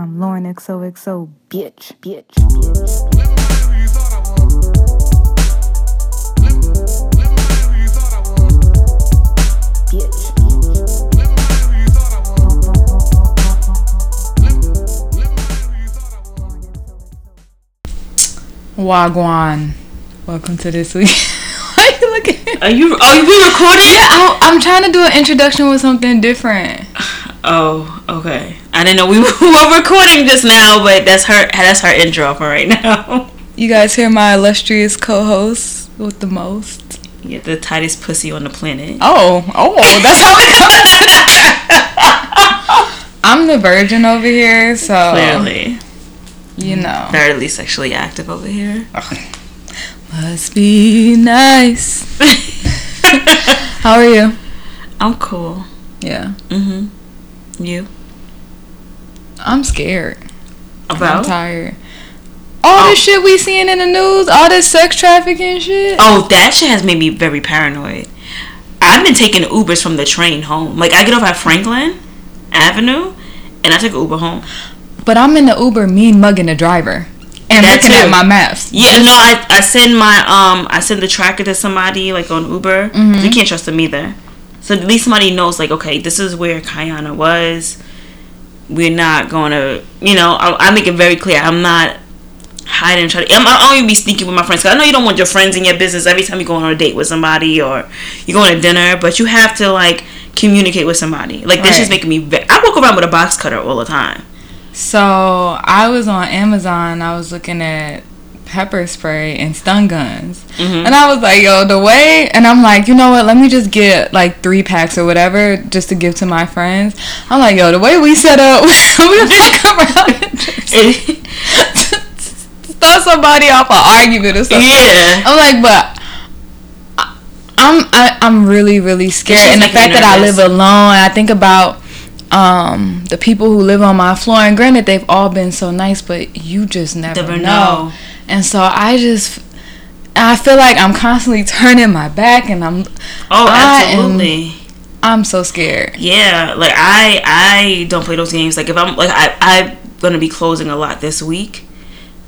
I'm Lauren XOXO, bitch, bitch, bitch. Living my life who you thought I was. Living, living my life who you thought I was. bitch. Living my life who you thought I was. Living, living my life who you thought I was. Wagwan. Welcome to this week. Why are you looking? Are you are you recording? Yeah, I'm, I'm trying to do an introduction with something different. Oh, okay. I didn't know we were recording just now, but that's her that's her intro for right now. You guys hear my illustrious co-host with the most? Get the tightest pussy on the planet. Oh, oh, that's how it. I'm the virgin over here, so Clearly, you know. thoroughly sexually active over here. Must be nice. How are you? I'm cool. Yeah, Mhm. You I'm scared. I'm about? tired. All Oh. this shit we seeing in the news, all this sex trafficking shit. Oh, that shit has made me very paranoid. I've been taking Ubers from the train home. Like I get off at Franklin Avenue, and I take Uber home. But I'm in the Uber, me mugging the driver and That looking too. at my maps. Yeah, no, I, I send my um I send the tracker to somebody like on Uber. Mm-hmm. You can't trust them either. So at least somebody knows like okay, this is where Kayana was. We're not going to, you know, I, I make it very clear. I'm not hiding. Trying to, I'm, I don't even be sneaky with my friends. Cause I know you don't want your friends in your business every time you go on a date with somebody or you go on a dinner, but you have to like communicate with somebody. Like this Right. is making me. Ve- I walk around with a box cutter all the time. So I was on Amazon. I was looking at pepper spray and stun guns, Mhm. and I was like, "Yo, the way." And I'm like, you know what? Let me just get like three packs or whatever, just to give to my friends. I'm like, "Yo, the way we set up, we walk around and just start somebody off an argument or something." yeah. I'm like, but I- I'm I, I'm really really scared, and the fact you that I live alone, I think about um the people who live on my floor, and granted they've all been so nice, but you just never, Never know. know. And so I just I feel like I'm constantly turning my back, and I'm Oh, I am- absolutely. I'm so scared. Yeah, like I I don't play those games. Like if I'm like I I'm gonna be closing a lot this week,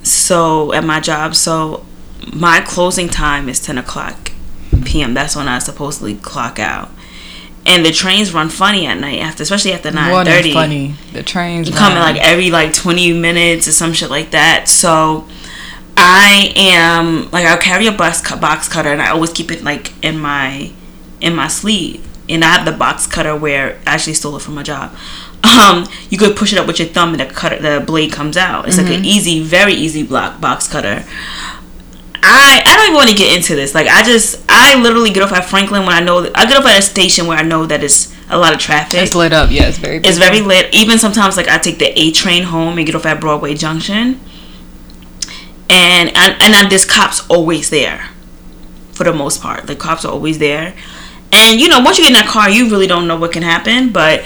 so at my job, so my closing time is ten o'clock p.m. That's when I supposedly clock out, and the trains run funny at night after, especially after nine thirty. funny. The trains come in like every like 20 minutes or some shit like that. So I am like I'll carry a box box cutter and I always keep it like in my in my sleeve. And I have the box cutter where I actually stole it from my job. Um, you could push it up with your thumb and the cutter the blade comes out. It's like an easy, very easy block box cutter. I I don't even want to get into this. Like I just I literally get off at Franklin when I know that, I get off at a station where I know that it's a lot of traffic. it's lit up. Yeah, it's very. It's very lit. Even sometimes, like I take the A train home and get off at Broadway Junction, and and and there's cops always there, for the most part. The cops are always there, and you know once you get in that car, you really don't know what can happen. But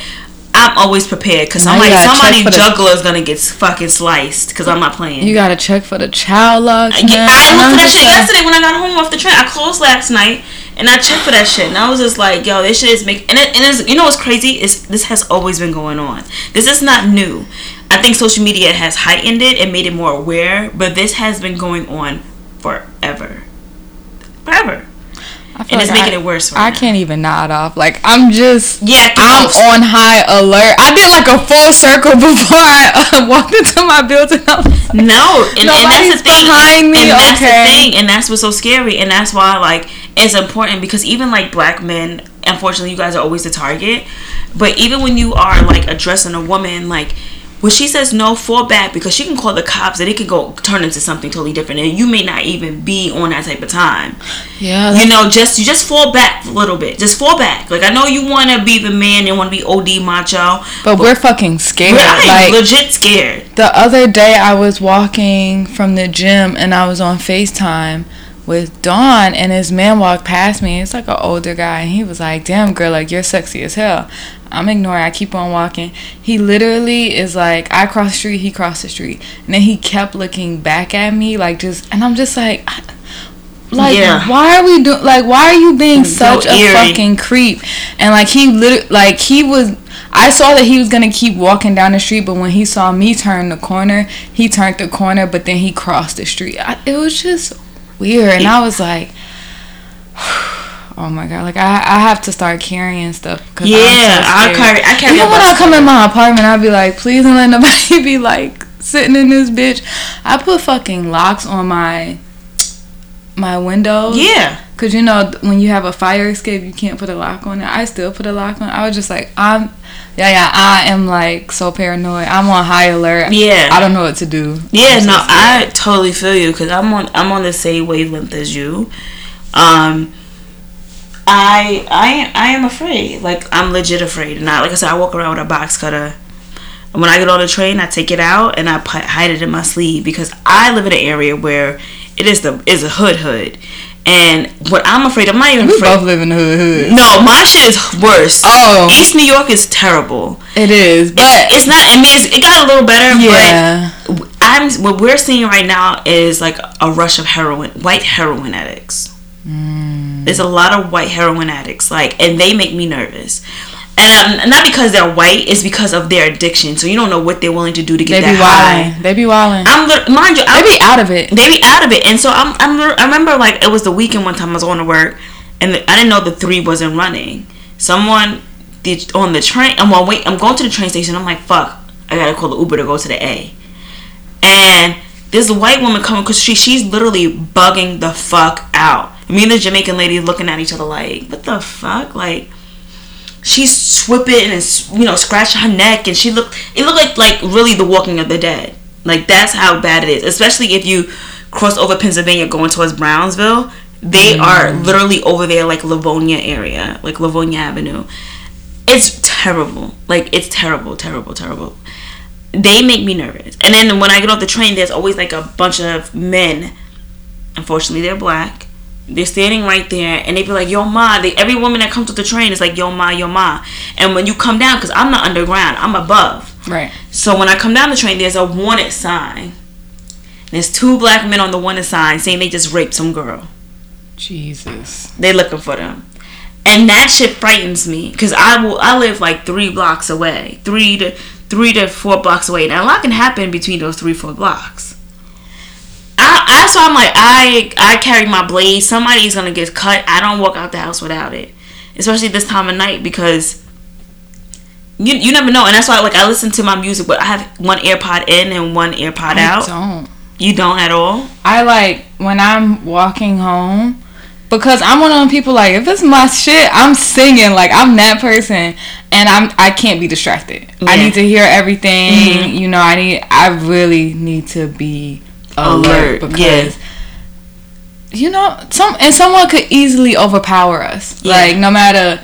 I'm always prepared because Now you somebody somebody for the- jugular is gonna get fucking sliced because I'm not playing. You gotta check for the child locks. Yeah. I looked I'm for that shit like- yesterday when I got home off the train. I closed last night and I checked for that shit, and I was just like, "Yo, this shit is making And it, and it's, you know what's crazy is this has always been going on. This is not new. I think social media has heightened it and made it more aware, but this has been going on forever, forever. And it's making I- it worse right I now. can't even nod off. Like I'm just. Yeah, I'm close. on high alert. I did like a full circle before I uh, walked into my building. I was like, No, and, and that's Nobody's the thing. behind me, And that's okay. the thing, and that's what's so scary, and that's why like it's important because even like black men, unfortunately, you guys are always the target. But even when you are like addressing a woman, like when she says no, fall back because she can call the cops and it can go turn into something totally different, and you may not even be on that type of time. yeah, You know, just you just fall back a little bit. Just fall back. Like I know you want to be the man and want to be OD macho. but we're fucking scared. Like legit scared. the other day, I was walking from the gym and I was on Facetime with Dawn, and this man walked past me. It's like an older guy, and he was like, "Damn, girl, like you're sexy as hell." I'm ignoring. I keep on walking. He literally is like, I cross the street, he crossed the street, and then he kept looking back at me, like just, and I'm just like, like, Yeah. why are we doing? Like, why are you being such a fucking creep? And like he literally, like he was. I saw that he was gonna keep walking down the street, but when he saw me turn the corner, he turned the corner, but then he crossed the street. I, it was just weird, and I was like, "Oh my god!" Like I, I have to start carrying stuff. 'cause I'm so Yeah, I carry. I carry. Even when I come in my apartment, I'd be like, please don't let nobody be like sitting in this bitch. I put fucking locks on my my windows. Yeah. Cause you know when you have a fire escape, you can't put a lock on it. I still put a lock on. It. I was just like, I'm, yeah, yeah. I am like so paranoid. I'm on high alert. Yeah. I don't know what to do. Yeah, no. I totally feel you because I'm on I'm on the same wavelength as you. Um, I I am I am afraid. Like I'm legit afraid. And I, like I said, I walk around with a box cutter. And when I get on the train, I take it out and I hide it in my sleeve because I live in an area where it is the is a hood hood. And what I'm afraid, I'm not even we afraid. both live in the hood. hood. No, my shit is worse. Oh. East New York is terrible. It is, but It's not. I mean, it's, it got a little better, yeah, but I'm what we're seeing right now is like a rush of heroin, white heroin addicts. Mm. There's a lot of white heroin addicts, like, and they make me nervous. And um, not because they're white, it's because of their addiction. So you don't know what they're willing to do to they get be that high. wilding. They be wilding. I'm mind you, They I'm, be out of it. they be out of it, and so I'm, I'm I remember like it was the weekend one time I was going to work, and the, I didn't know the three wasn't running. Someone did on the train. I'm on wait. I'm going to the train station. I'm like, fuck, I gotta call the Uber to go to the A. And this white woman coming because she she's literally bugging the fuck out. Me and the Jamaican lady looking at each other like, what the fuck, like. She's swipping and you know scratching her neck, and she looked. It looked like like really the Walking of the Dead. Like that's how bad it is. Especially if you cross over Pennsylvania going towards Brownsville, they mm-hmm. are literally over there like Livonia area, like Livonia Avenue. It's terrible. Like it's terrible, terrible, terrible. They make me nervous. And then when I get off the train, there's always like a bunch of men. Unfortunately, they're black. They're standing right there, and they be like, "Yo, ma." They, every woman that comes to the train is like, "Yo, ma, yo, ma." And when you come down, because I'm not underground, I'm above. Right. So when I come down the train, there's a wanted sign. There's two black men on the wanted sign saying they just raped some girl. Jesus. They looking for them. And that shit frightens me because I will. I live like three blocks away, three to three to four blocks away. Now a lot can happen between those three four blocks. I, I so I'm like I I carry my blade. Somebody's gonna get cut. I don't walk out the house without it, especially this time of night because you you never know. And that's why like I listen to my music, but I have one AirPod in and one AirPod I out. don't. You don't at all. I like when I'm walking home because I'm one of them people like if it's my shit, I'm singing like I'm that person and I'm I can't be distracted. I need to hear everything. Mm-hmm. You know, I need I really need to be Oh, alert, Alert, because you know some and someone could easily overpower us. Yeah. Like no matter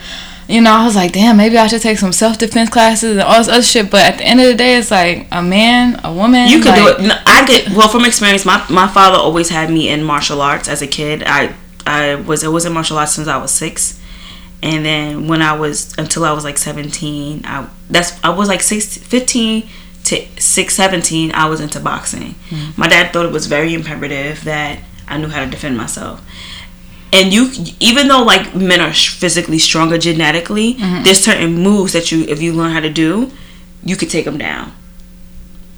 you know, I was like, damn, maybe I should take some self defense classes and all this other shit. But at the end of the day, it's like a man, a woman. You could do it. No, I could. Well, from experience, my my father always had me in martial arts as a kid. I I was I was in martial arts since I was six, and then when I was until I was like seventeen, I that's I was like six, 15 to six, 17, I was into boxing. Mm-hmm. My dad thought it was very imperative that I knew how to defend myself. And you, even though like men are sh- physically stronger genetically, mm-hmm. there's certain moves that you, if you learn how to do, you could take them down.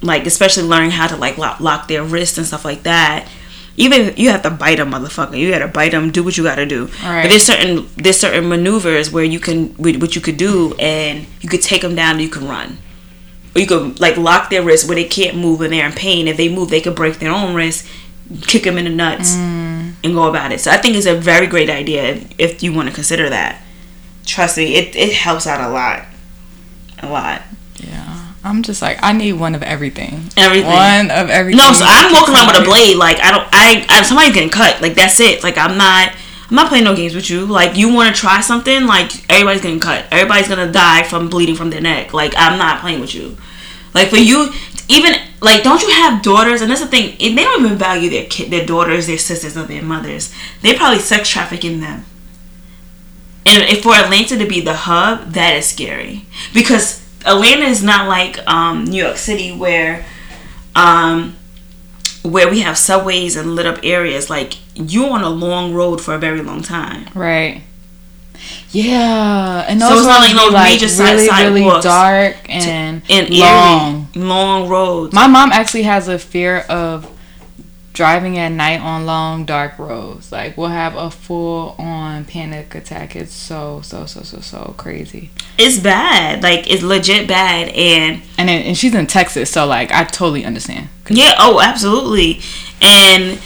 Like especially learning how to like lock, lock their wrists and stuff like that. Even you have to bite a motherfucker. You gotta bite them do what you gotta do. Right. but there's certain there's certain maneuvers where you can wh- what you could do and you could take them down and you can run or you could like lock their wrists where they can't move and they're in pain if they move they could break their own wrist kick them in the nuts mm. and go about it so i think it's a very great idea if, if you want to consider that trust me it, it helps out a lot a lot Yeah. I'm just like I need one of everything. Everything. One of everything. No, so I'm walking around with a blade. Like I don't, I, I somebody's getting cut. Like that's it. Like I'm not, I'm not playing no games with you. Like you want to try something, like everybody's getting cut. Everybody's gonna die from bleeding from their neck. Like I'm not playing with you. Like for you, even like don't you have daughters? And that's the thing. They don't even value their kid, their daughters, their sisters, or their mothers. They probably sex trafficking them. And if for Atlanta to be the hub, that is scary because Atlanta is not like um, New York City where um, where we have subways and lit up areas. Like you're on a long road for a very long time. Right. Yeah, and So it's not like no like major side- really, really dark and, and long. long roads. My mom actually has a fear of driving at night on long, dark roads. Like we'll have a full on panic attack. It's so, so, so, so, so crazy. it's bad. Like it's legit bad, and And then, and she's in Texas, so like I totally understand. Yeah, oh, absolutely. And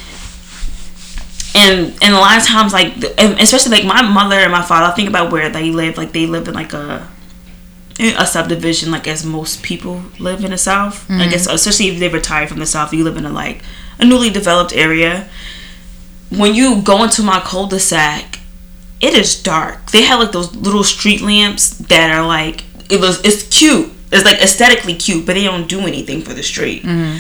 and and a lot of times like especially like my mother and my father, I think about where they live, like they live in like a a subdivision like as most people live in the south. I guess mm-hmm. especially if they retire from the south, you live in a like a newly developed area. When you go into my cul-de-sac, it is dark. They have like those little street lamps that are like it was it's cute. It's like aesthetically cute, but they don't do anything for the street. Mm-hmm.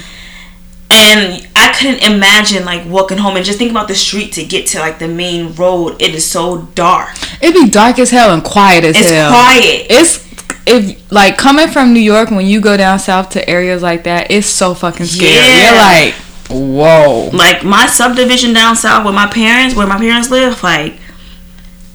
And I couldn't imagine like walking home and just think about the street to get to like the main road. It is so dark. It'd be dark as hell and quiet as hell. It's hell. quiet. It's if like coming from New York when you go down south to areas like that, it's so fucking scary. Yeah. You're like, whoa. like my subdivision down south where my parents where my parents live like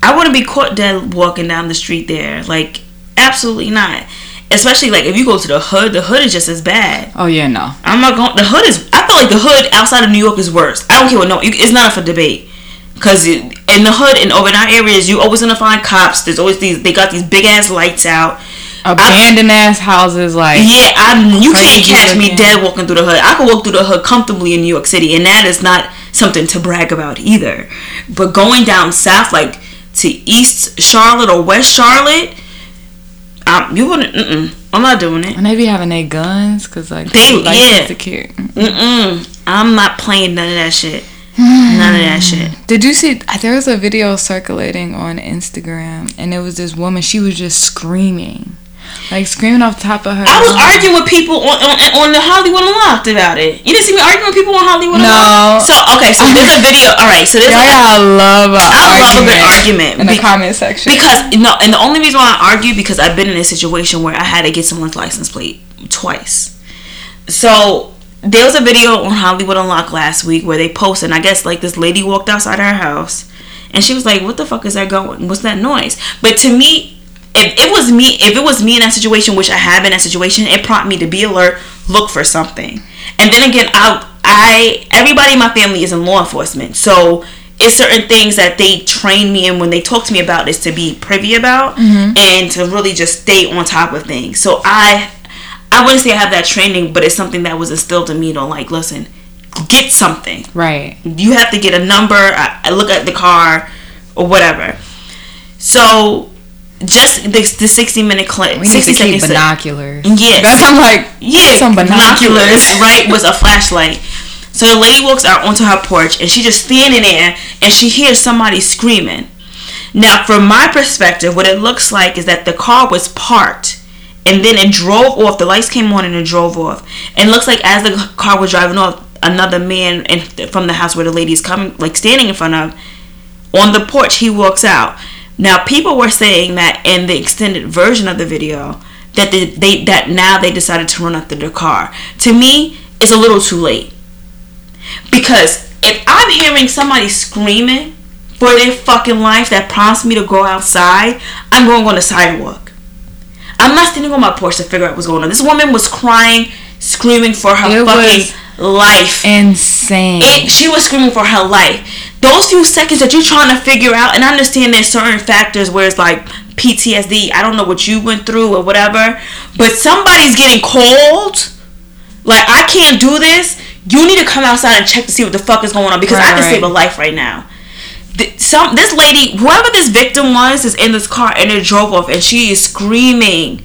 i wouldn't be caught dead walking down the street there. Like absolutely not. Especially like if you go to the hood the hood is just as bad. Oh yeah, no. i'm not going the hood is i feel like the hood outside of new york is worse. I don't care what no you- it's not up for debate. Because in the hood in overnight areas you always gonna find cops. There's always these they got these big ass lights out Abandoned ass houses, like yeah, I'm. You can't catch me dead walking through the hood. I can walk through the hood comfortably in New York City, and that is not something to brag about either. But going down south, like to East Charlotte or West Charlotte, um, you wouldn't. Mm-mm, I'm not doing it. and they be having their guns because like They- like yeah. secure. Mm-mm, I'm not playing none of that shit. None of that shit. Did you see? There was a video circulating on Instagram, and it was this woman. She was just screaming, like screaming off the top of her. I was arguing with people on, on, on the Hollywood Unlocked about it. You didn't see me arguing with people on Hollywood No. Unlocked? So, okay, so there's a video. All right, so there's Y'all a, gotta love a I love a good argument. in the Be- comment section. Because no, and the only reason why I argue because I've been in a situation where I had to get someone's license plate twice. So there was a video on Hollywood Unlocked last week where they posted. And I guess like this lady walked outside her house, and she was like, "What the fuck is that going? What's that noise?" But to me, if it was me, if it was me in that situation, which I have in that situation, it prompted me to be alert, look for something. And then again, I, I, everybody in my family is in law enforcement, so it's certain things that they train me in when they talk to me about is to be privy about mm-hmm. and to really just stay on top of things. So I, I wouldn't say I have that training, but it's something that was instilled in me to like, listen, get something right. you have to get a number I, I look at the car or whatever so just the, the 60 minute clip. We 60 need to keep binoculars. Yes. That's I'm like yeah. some binoculars. right was a flashlight. So the lady walks out onto her porch and she's just standing there and she hears somebody screaming. Now from my perspective what it looks like is that the car was parked and then it drove off. The lights came on and it drove off. And it looks like as the car was driving off another man in, from the house where the lady is coming like standing in front of on the porch he walks out now people were saying that in the extended version of the video that they, they that now they decided to run after their car. To me it's a little too late. Because if i'm hearing somebody screaming for their fucking life that prompts me to go outside i'm going on the sidewalk. I'm not standing on my porch to figure out what's going on. This woman was crying screaming for her It fucking life insane. it, she was screaming for her life. Those few seconds that you're trying to figure out, and I understand there's certain factors where it's like PTSD. I don't know what you went through or whatever, but somebody's getting cold. Like I can't do this. You need to come outside and check to see what the fuck is going on because I can right. save a life right now. Th- Some this lady, whoever this victim was, is in this car and it drove off, and she is screaming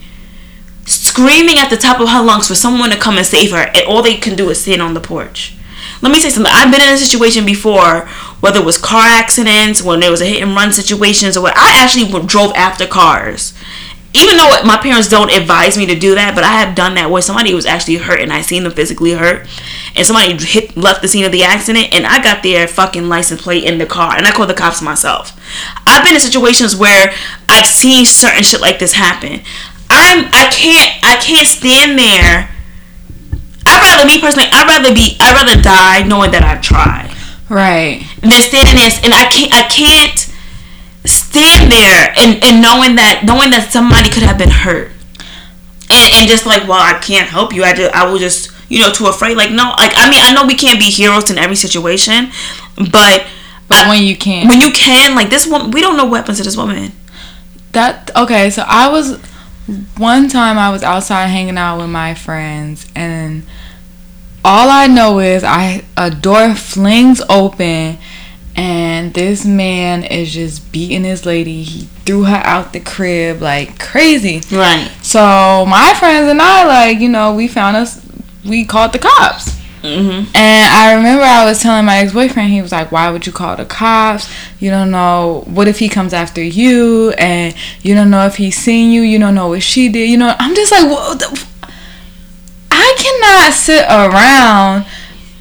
screaming at the top of her lungs for someone to come and save her, and all they can do is stand on the porch. Let me say something. I've been in a situation before, whether it was car accidents, when there was a hit and run situations, or what. I actually drove after cars. Even though my parents don't advise me to do that, but I have done that where somebody was actually hurt and I seen them physically hurt, and somebody hit left the scene of the accident, and I got their fucking license plate in the car, and I called the cops myself. I've been in situations where I've seen certain shit like this happen. I'm I can't I can't stand there. I'd rather me personally. I'd rather be. I'd rather die knowing that I've tried right. than standing there and I can't. I can't stand there and, and knowing that knowing that somebody could have been hurt and, and just like well i can't help you i just i will just you know too afraid like no like i mean i know we can't be heroes in every situation but But I- when you can, when you can like this woman we don't know weapons to this woman That okay, so I was one time I was outside hanging out with my friends and all I know is I a door flings open and this man is just beating his lady. He threw her out the crib like crazy. right So my friends and I like, you know, we found us we called the cops. Mm-hmm And I remember I was telling my ex boyfriend, he was like, Why would you call the cops? You don't know. What if he comes after you? And you don't know if he's seen you. You don't know what she did. You know, I'm just like, what the, I cannot sit around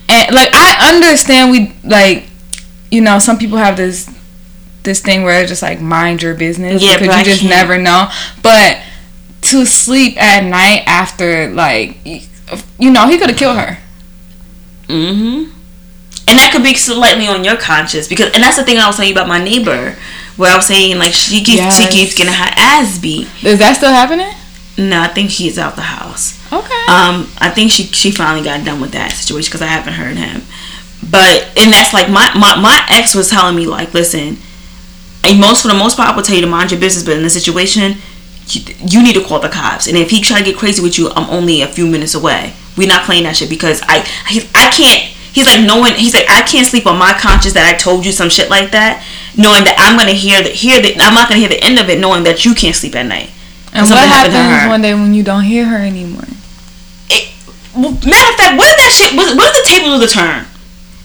and, like, I understand we, like, you know, some people have this. This thing where it's just like mind your business Yeah, because you I just can't. never know. But to sleep at night after like you know he could have killed her. Mm-hmm. And that could be slightly on your conscience because, and that's the thing I was telling you about my neighbor, where I was saying like she keeps she keeps getting her ass beat. Is that still happening? No, I think he's out the house. Okay. Um, I think she she finally got done with that situation because I haven't heard him. But and that's like my, my my ex was telling me like, listen, and most for the most part, I will tell you to mind your business. But in this situation, you, you need to call the cops. And if he try to get crazy with you, I'm only a few minutes away. We're not playing that shit because I he, I can't. He's like knowing. He's like I can't sleep on my conscience that I told you some shit like that, knowing that I'm gonna hear the hear that I'm not gonna hear the end of it, knowing that you can't sleep at night. and what something happened to happens one day when you don't hear her anymore? it, well, matter of fact, what if that shit was? What if the table was a turn?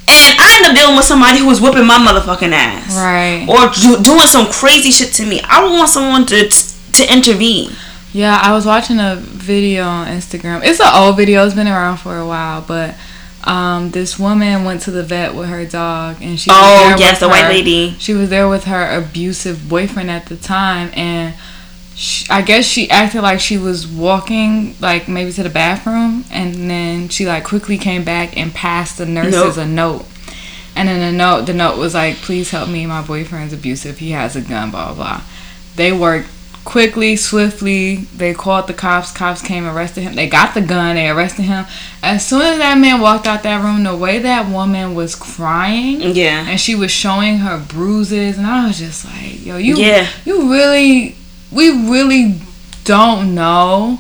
And I end up dealing with somebody who was whipping my motherfucking ass, Right. Or do, doing some crazy shit to me. I would want someone to to intervene. Yeah, I was watching a video on Instagram. It's an old video. It's been around for a while, but um, this woman went to the vet with her dog, and she. Oh yes, the white lady. She was there with her abusive boyfriend at the time, and she, I guess she acted like she was walking, like maybe to the bathroom, and then she like quickly came back and passed the nurses Nope. a note. And then the note, the note was like, "Please help me. My boyfriend's abusive. He has a gun. Blah blah." blah. They worked quickly, swiftly. They called the cops. Cops came, arrested him. They got the gun. They arrested him. As soon as that man walked out that room, the way that woman was crying, Yeah, and she was showing her bruises and I was just like, yo, you Yeah. you really we really don't know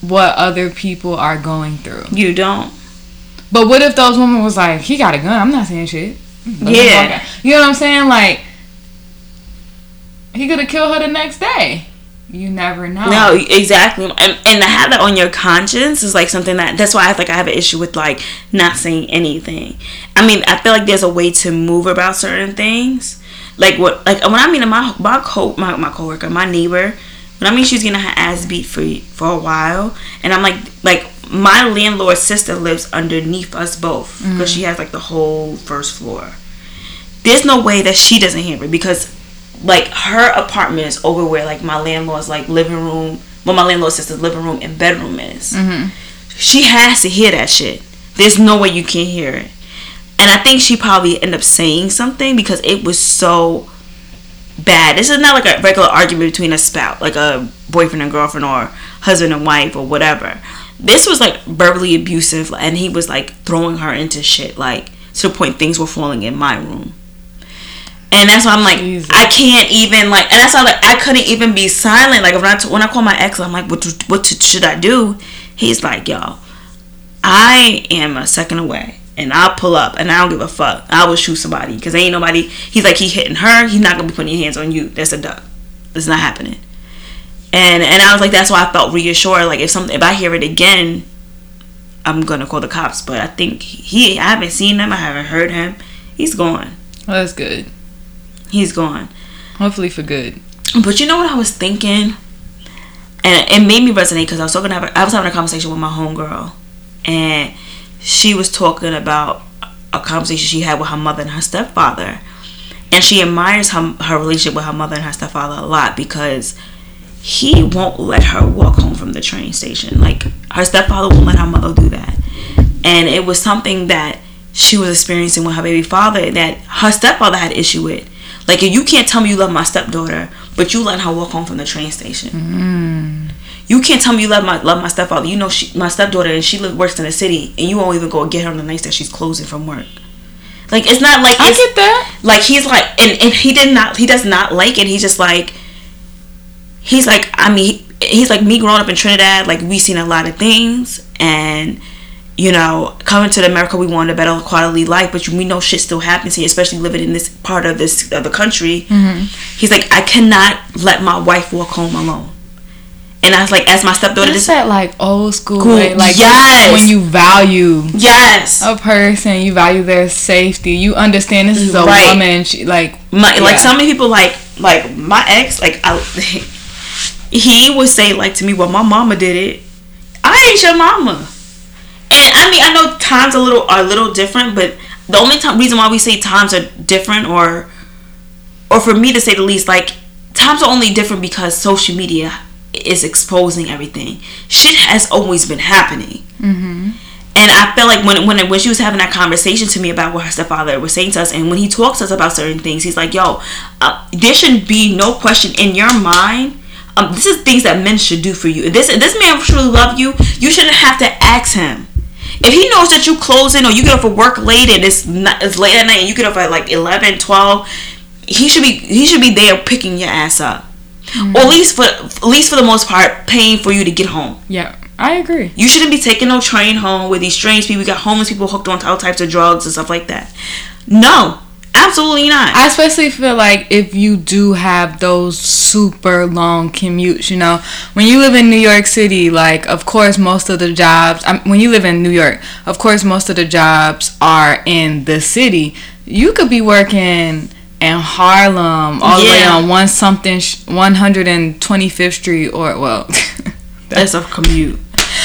what other people are going through. you don't. But what if those women was like, he got a gun, I'm not saying shit. Him Yeah. You know what I'm saying? Like he could have killed her the next day. You never know. No, exactly. And, and to have that on your conscience is like something that that's why I like I have an issue with like not saying anything. I mean, I feel like there's a way to move about certain things. Like what like when I mean my my co my, my coworker, my neighbor, when I mean she's getting her ass beat for for a while, and I'm like like my landlord's sister lives underneath us both because mm-hmm. she has like the whole first floor. There's no way that she doesn't hear it because like her apartment is over where like my landlord's like living room well my landlord's sister's living room and bedroom is. Mhm. she has to hear that shit. There's no way you can't hear it. And i think she probably ended up saying something because it was so bad. This is not like a regular argument between a spouse like a boyfriend and girlfriend or husband and wife or whatever. This was like verbally abusive and he was like throwing her into shit like to the point things were falling in my room and that's why I'm like, Jesus. I can't even like, and that's why like I couldn't even be silent. Like when I t- when I call my ex, I'm like, what what should I do? He's like, yo, I am a second away, and I'll pull up, and I don't give a fuck. I will shoot somebody because ain't nobody. He's like, he hitting her. He's not gonna be putting your hands on you. That's a duck. It's not happening. And and I was like, that's why I felt reassured. Like if something, if I hear it again, I'm gonna call the cops. But I think he, I haven't seen him. I haven't heard him. He's gone. Well, that's good. He's gone. Hopefully for good. But you know what I was thinking, and it made me resonate because I was talking. I was having a conversation with my homegirl, and she was talking about a conversation she had with her mother and her stepfather, and she admires her her relationship with her mother and her stepfather a lot because he won't let her walk home from the train station. Like her stepfather won't let her mother do that, and it was something that she was experiencing with her baby father that her stepfather had issue with. Like you can't tell me you love my stepdaughter, but you let her walk home from the train station. Mm. You can't tell me you love my love my stepfather. You know she my stepdaughter and she live, works in the city, and you won't even go get her on the nights that she's closing from work. Like it's not like I get that. like he's like and, and he did not he does not like it he's just like he's like i mean he, he's like me growing up in trinidad like we seen a lot of things and you know coming to america we want a better quality life but we know shit still happens here especially living in this part of this of the country mm-hmm. he's like i cannot let my wife walk home alone and i was like as my stepdaughter this that like old school Cool. way. Like Yes. when you value yes a person, you value their safety. You understand this is a Right. woman. She like my like so many people like like my ex like I, he would say like to me well my mama did it i ain't your mama and i mean i know times a little are a little different but the only time reason why we say times are different or or for me to say the least like times are only different because social media is exposing everything shit has always been happening and I felt like when when when she was having that conversation to me about what her stepfather was saying to us, and when he talks to us about certain things, he's like, "Yo, uh, there should be no question in your mind. Um, this is things that men should do for you. This this man truly love you, you shouldn't have to ask him. If he knows that you closing or you get off of work late and it's not, it's late at night and you get off at like 11, 12, he should be he should be there picking your ass up, or mm-hmm. at least for at least for the most part, paying for you to get home." yeah, I agree. You shouldn't be taking no train home with these strange people. You got homeless people hooked on all types of drugs and stuff like that. No, absolutely not. I especially feel like if you do have those super long commutes, you know, when you live in New York City, like, of course, most of the jobs, um, when you live in New York, of course, most of the jobs are in the city. You could be working in Harlem, all the way on one something, sh- 125th Street, or, well, That's a commute.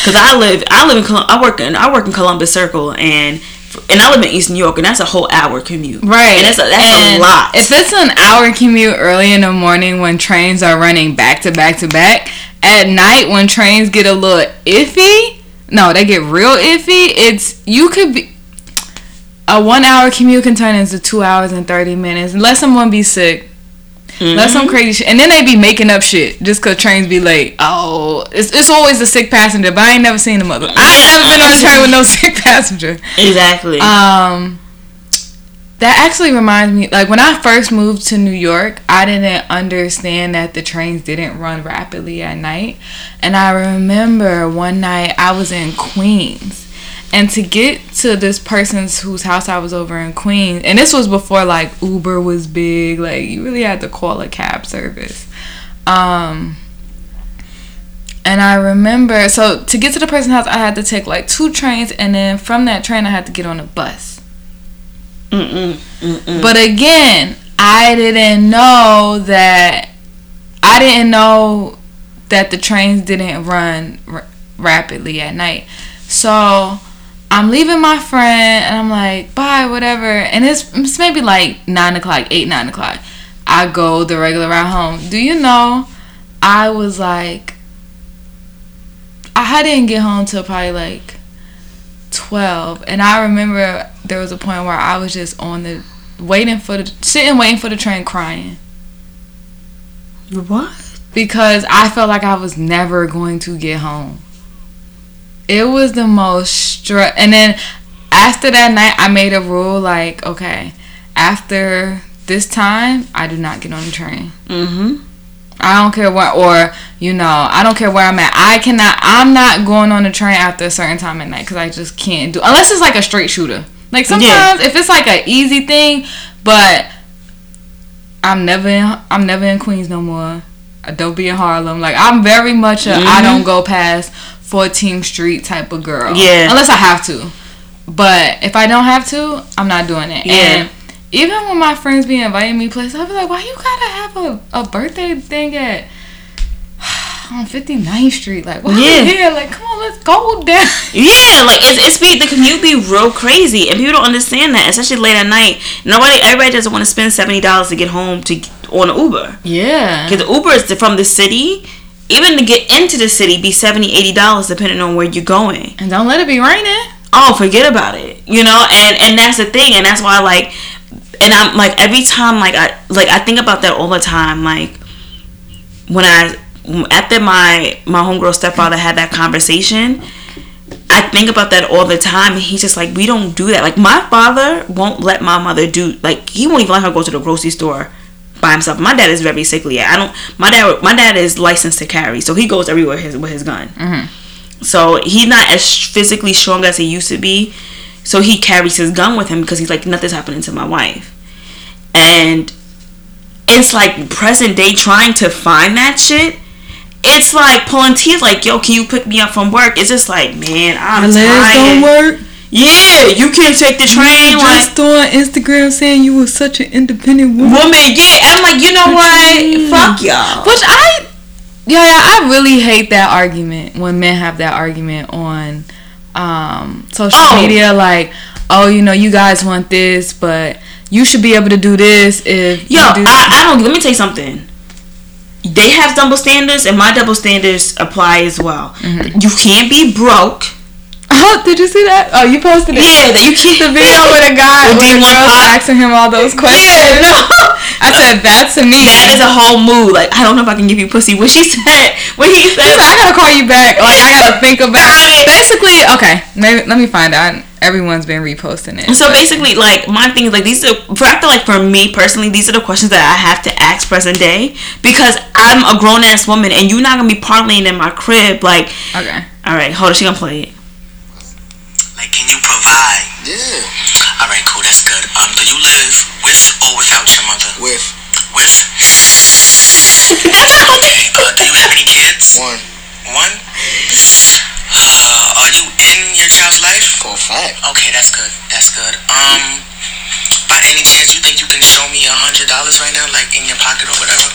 Cause I live, I live in, I work in, I work in Columbus Circle, and and I live in East New York, and that's a whole hour commute. Right. and that's a, that's And a lot. If it's an hour commute early in the morning when trains are running back to back to back, at night when trains get a little iffy, no, they get real iffy. It's you could be a one hour commute can turn into two hours and thirty minutes unless someone be sick. That's Mm-hmm. some crazy shit. And then they be making up shit just cause trains be late. Oh, it's, it's always a sick passenger, but I ain't never seen a mother. I ain't never been on a train with no sick passenger. exactly. Um, that actually reminds me, like when I first moved to New York, I didn't understand that the trains didn't run rapidly at night. And I remember one night I was in Queens. And to get to this person's whose house I was over in Queens, and this was before like Uber was big, like you really had to call a cab service. Um, and I remember, so to get to the person's house, I had to take like two trains, and then from that train, I had to get on a bus. Mm-mm, mm-mm. But again, I didn't know that. I didn't know that the trains didn't run r- rapidly at night. So I'm leaving my friend, and I'm like, bye, whatever. And it's, it's maybe like nine o'clock, eight, nine o'clock. I go the regular route home. Do you know? I was like, I didn't get home till probably like 12 and i remember there was a point where i was just on the waiting for the sitting waiting for the train crying what? because i felt like i was never going to get home it was the most stress and then after that night i made a rule like okay after this time i do not get on the train Mm-hmm. I don't care what, or you know, I don't care where I'm at. I cannot. I'm not going on the train after a certain time at night because I just can't do. Unless it's like a straight shooter. Like sometimes if it's like an easy thing, but I'm never in. I'm never in Queens no more. I don't be in Harlem. Like I'm very much I don't go past 14th Street type of girl. Yeah. Unless I have to. But if I don't have to, I'm not doing it. Yeah. And even when my friends be inviting me places, I'll be like, why you gotta have a, a birthday thing at on 59th Street? Like, why Yeah. here? Like, come on, let's go down. Yeah, like it's, it's be the commute be real crazy, and people don't understand that, especially late at night. Nobody, everybody doesn't want to spend seventy dollars to get home to on an Uber Yeah. because Uber is from the city. Even to get into the city, be 70 dollars depending on where you're going. And don't let it be raining. Oh, forget about it. You know, and and that's the thing, and that's why I like and I'm like every time like I like I think about that all the time like when I after my my homegirl stepfather had that conversation I think about that all the time and he's just like we don't do that like my father won't let my mother do like he won't even let her go to the grocery store by himself. My dad is very sickly. I don't my dad my dad is licensed to carry so he goes everywhere his, with his gun. Mm-hmm. So he's not as physically strong as he used to be so he carries his gun with him because he's like nothing's happening to my wife. And it's like present day trying to find that shit it's like pulling teeth like yo can you pick me up from work? It's just like man i'm My legs don't work. Yeah you can't take the train like Just on Instagram saying you were such an independent woman. woman yeah i'm like you know what fuck y'all Which I, yeah, yeah, I really hate that argument when men have that argument on um, social Oh. media. Like, oh, you know, you guys want this, but you should be able to do this if Yo, you do. I, I don't. Let me tell you something. They have double standards, and my double standards apply as well. Mm-hmm. You can't be broke. Oh, did you see that? Oh, you posted it. Yeah, that you can't. The video with a guy With a D1 girl asking him all those questions. Yeah, no. I said that to me. That is a whole mood. Like I don't know if I can give you pussy. What she said. What he said. like, I gotta call you back. Like I gotta think about. It. Basically, okay. Maybe let me find out. Everyone's been reposting it. So but- basically, like my thing is like these are. For I feel like for me personally, these are the questions that I have to ask present day because I'm a grown ass woman and you're not gonna be parlaying in my crib. Like, okay. all right, hold on, she gonna play it. Like, can you provide? Yeah, All right, cool, that's good. Um, do you live with or without your mother? with With. okay. Uh, do you have any kids? one One. Uh, are you in your child's life? for a fact. Okay, that's good. That's good. Um, by any chance, you think you can show me a hundred dollars right now, like in your pocket or whatever?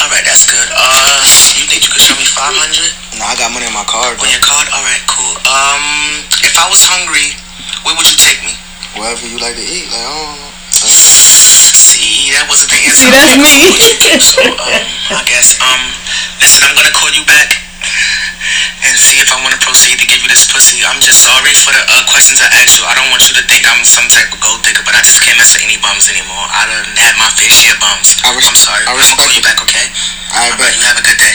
All right, that's good. Uh, you think you could show me five hundred No, I got money in my card, on bro. your card? All right, cool. Um, if I was hungry, where would you take me? Wherever you like to eat, like I don't know. See, that wasn't the answer. See, that's I was me. going for. So, um, I guess, um, listen, I'm gonna call you back and see if I want to proceed to give you this pussy. I'm just sorry for the uh, questions I asked you. I don't want you to think I'm some type of gold digger, but I just can't mess with any bums anymore. I done had my fair share of bums. I res- I'm sorry. I I'm gonna call you back, okay? I All right, bet. you have a good day.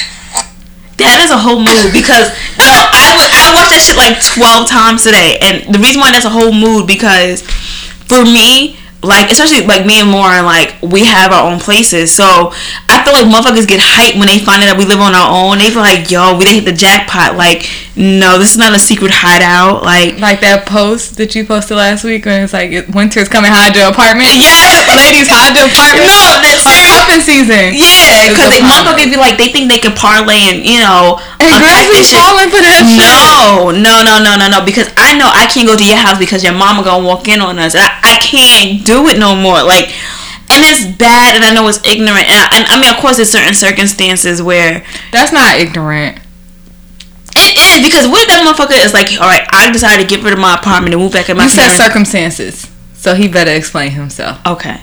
That is a whole mood because yo, I wa- I watched that shit like twelve times today, and the reason why that's a whole mood because for me, like especially like me and Lauren, like we have our own places, so I feel like motherfuckers get hyped when they find out that we live on our own. They feel like, yo, we didn't hit the jackpot. Like, no, this is not a secret hideout. Like, Like that post that you posted last week when it's like winter's coming, hide your apartment. Yes. ladies, hide your apartment. No, that's serious. cuffing season. yeah, because they motherfuckers be like they think they can parlay and you know And girls be this falling for that shit. No, no, no, no, no, no. Because I know I can't go to your house because your mama gonna walk in on us. I, I can't do it no more. Like, and it's bad, and I know it's ignorant. And I, and I mean, of course, there's certain circumstances where That's not ignorant. It is because what if that motherfucker is like, all right, I decided to get rid of my apartment and move back in my You said circumstances, so he better explain himself. Okay,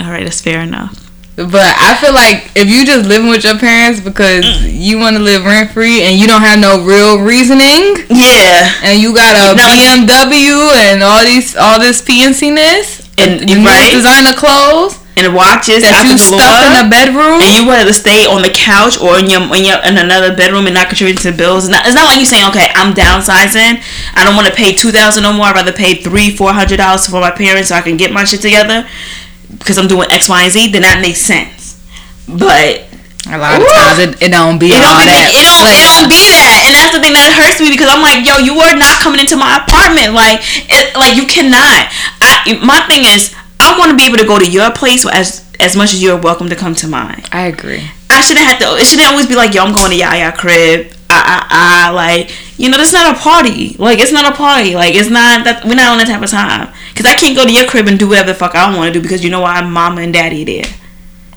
all right, that's fair enough. But I feel like if you just living with your parents because Mm. you want to live rent free and you don't have no real reasoning, Yeah, and you got a No. BMW and all these all this PNC ness And- the right. designer clothes and watches that out you the stuff in the bedroom. and you wanted to stay on the couch or in your in your in another bedroom and not contribute to the bills. It's not, it's not like you're saying, okay, I'm downsizing. I don't want to pay two thousand no more. I'd rather pay three, four hundred dollars for my parents so I can get my shit together because I'm doing X, Y, and Z. Then that makes sense. But a lot of Ooh. times it, it don't be it all don't, be, that. it, don't, it don't be that, and that's the thing that hurts me because I'm like, yo, you are not coming into my apartment, like, it, like you cannot. I, my thing is, I want to be able to go to your place as as much as you're welcome to come to mine. I agree. I shouldn't have to. It shouldn't always be like, yo, I'm going to Yaya crib. I, I, I, like, you know, that's not a party. Like, it's not a party. Like, it's not that we're not on that type of time. Cause I can't go to your crib and do whatever the fuck I want to do because you know why, mama and daddy there.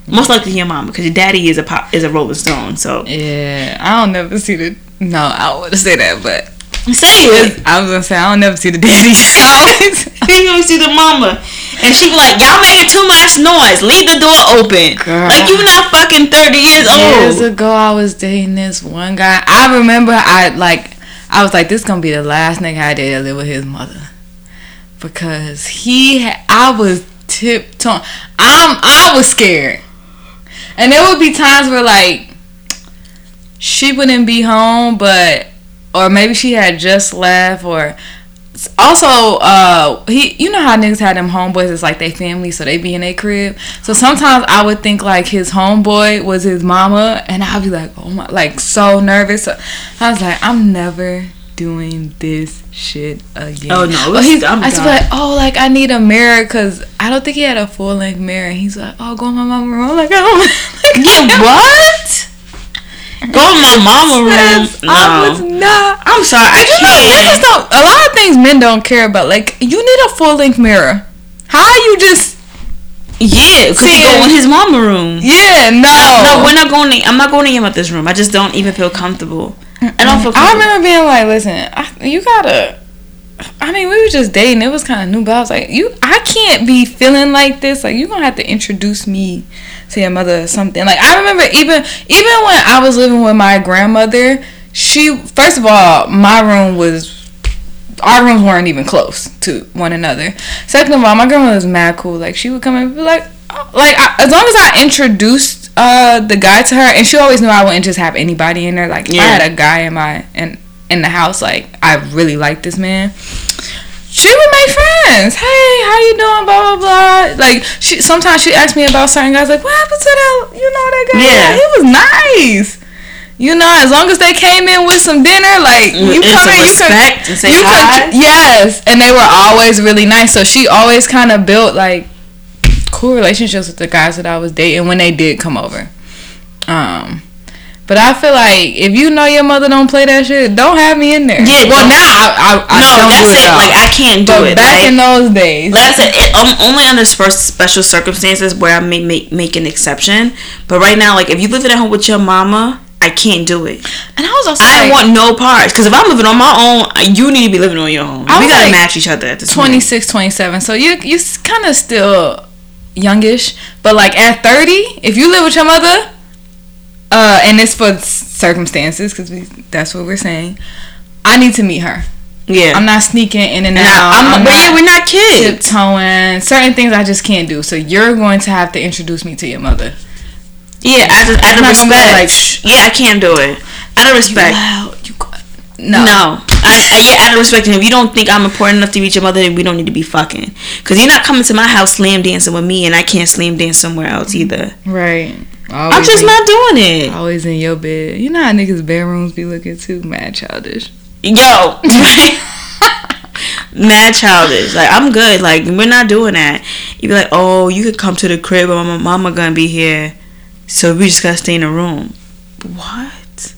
Most likely your mama, because your daddy is a pop, is a Rolling Stone. So Yeah, I don't never see the. No, I don't want to say that, but say it. I was gonna say I don't never see the daddies. always. you don't see the mama, and she be like, y'all making too much noise. Leave the door open. Girl. Like you not fucking thirty years old." Years ago, I was dating this one guy. I remember I like, I was like, this gonna be the last nigga I dated that live with his mother, because he, ha- I was tiptoeing. I'm I was scared, and there would be times where like she wouldn't be home, but or maybe she had just left, or also uh he you know how niggas had them homeboys it's like they family so they be in their crib? So sometimes i would think like his homeboy was his mama and i'd be like oh my like so nervous. I was like i'm never doing this shit again. Oh, no, But he's, I'm i was like oh like i need a mirror because i don't think he had a full-length mirror and he's like oh go in my mama room I'm like oh Yeah, what? Go in my mama room. No. i was not I'm sorry. I you know, niggas don't. A lot of things men don't care about. Like you need a full length mirror. How are you just? Yeah, because See, you go in his mama room. Yeah, no. No, we're not going. To, I'm not going to him at this room. I just don't even feel comfortable. I don't feel. I remember being like, listen, I, you gotta. I mean, we were just dating. It was kind of new, but I was like, you, I can't be feeling like this. Like, you're gonna have to introduce me to your mother or something. Like, I remember even even when I was living with my grandmother, she first of all, my room was. Our rooms weren't even close to one another. Second of all, my grandmother was mad cool. Like she would come and be like, oh, like I, as long as I introduced uh the guy to her, and she always knew I wouldn't just have anybody in there. Like if I had a guy in my in in the house, like I really like this man. She would make friends. Hey, how you doing? Blah blah blah. Like she sometimes she asked me about certain guys. Like what happened to that? You know that guy? Yeah. he was nice. You know, as long as they came in with some dinner, like you And come in, you can, respect and say you hi. can, yes, and they were always really nice. So she always kind of built like cool relationships with the guys that I was dating when they did come over. Um, but I feel like if you know your mother don't play that shit, don't have me in there. Yeah, well now I I, I no, that's it, it. Like I can't do but it. back like, in those days, like I said, it, um, only under special circumstances where I may make make an exception. But right now, like if you living at home with your mama, I can't do it. and I was also I don't like, want no parts. Because if I'm living on my own, you need to be living on your own. I we gotta like match each other at this point. 26, 27. So you you kind of still youngish, but like at 30, if you live with your mother, uh, and it's for circumstances because that's what we're saying. I need to meet her. Yeah. I'm not sneaking in and And out. I, I'm, I'm but yeah, we're not kids. tiptoeing. Certain things I just can't do. So you're going to have to introduce me to your mother. Yeah, out of, out of not gonna be respect. like, yeah, I can't do it. Out of respect. You go- no. No. I, I, yeah, out of respect. And if you don't think I'm important enough to reach your mother, then we don't need to be fucking. Because you're not coming to my house slam dancing with me, and I can't slam dance somewhere else either. Right. I'm just in- not doing it. Always in your bed. You know how niggas' bedrooms be looking too mad childish. Yo. Mad childish. Like, I'm good. Like, we're not doing that. You be like, oh, you could come to the crib, but my mama gonna be here. So we just gotta stay in the room. What?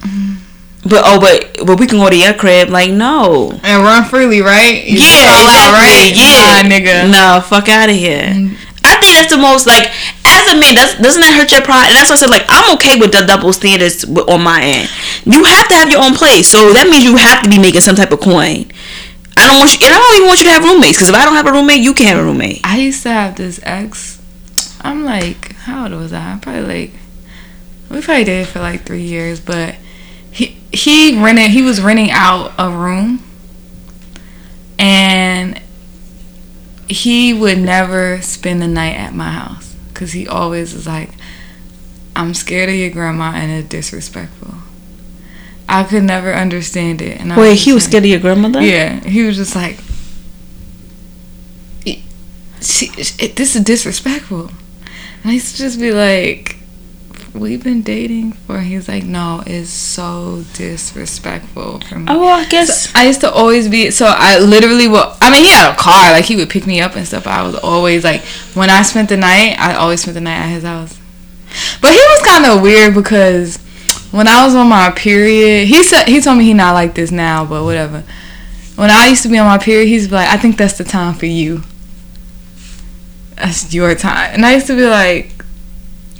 Mm-hmm. But oh, but but we can go to your crib. Like no. And run freely, right? You Yeah, fall out, exactly. Yeah, Nah, nigga. No, fuck out of here. Mm-hmm. I think that's the most like as a man. That's, doesn't that hurt your pride? And that's what I said. Like I'm okay with the double standards on my end. You have to have your own place, so that means you have to be making some type of coin. I don't want you. And I don't even want you to have roommates because if I don't have a roommate, you can't have a roommate. I used to have this ex. I'm like, how old was I? Probably like, we probably dated for like three years, but he he rented. He was renting out a room, and he would never spend the night at my house because he always is like, "I'm scared of your grandma," and it's disrespectful. I could never understand it. And I Wait, just he was like- scared of your grandmother? yeah, he was just like, she, it, "This is disrespectful." And I used to just be like, "We've been dating for." He's like, "No, it's so disrespectful for me." Oh, well, I guess. I used to always be so I literally will. I mean, he had a car, like he would pick me up and stuff. I was always like, when I spent the night, I always spent the night at his house. But he was kind of weird because when I was on my period, he said he told me he not like this now, but whatever. When I used to be on my period, he's like, I think that's the time for you. That's your time, and I used to be like,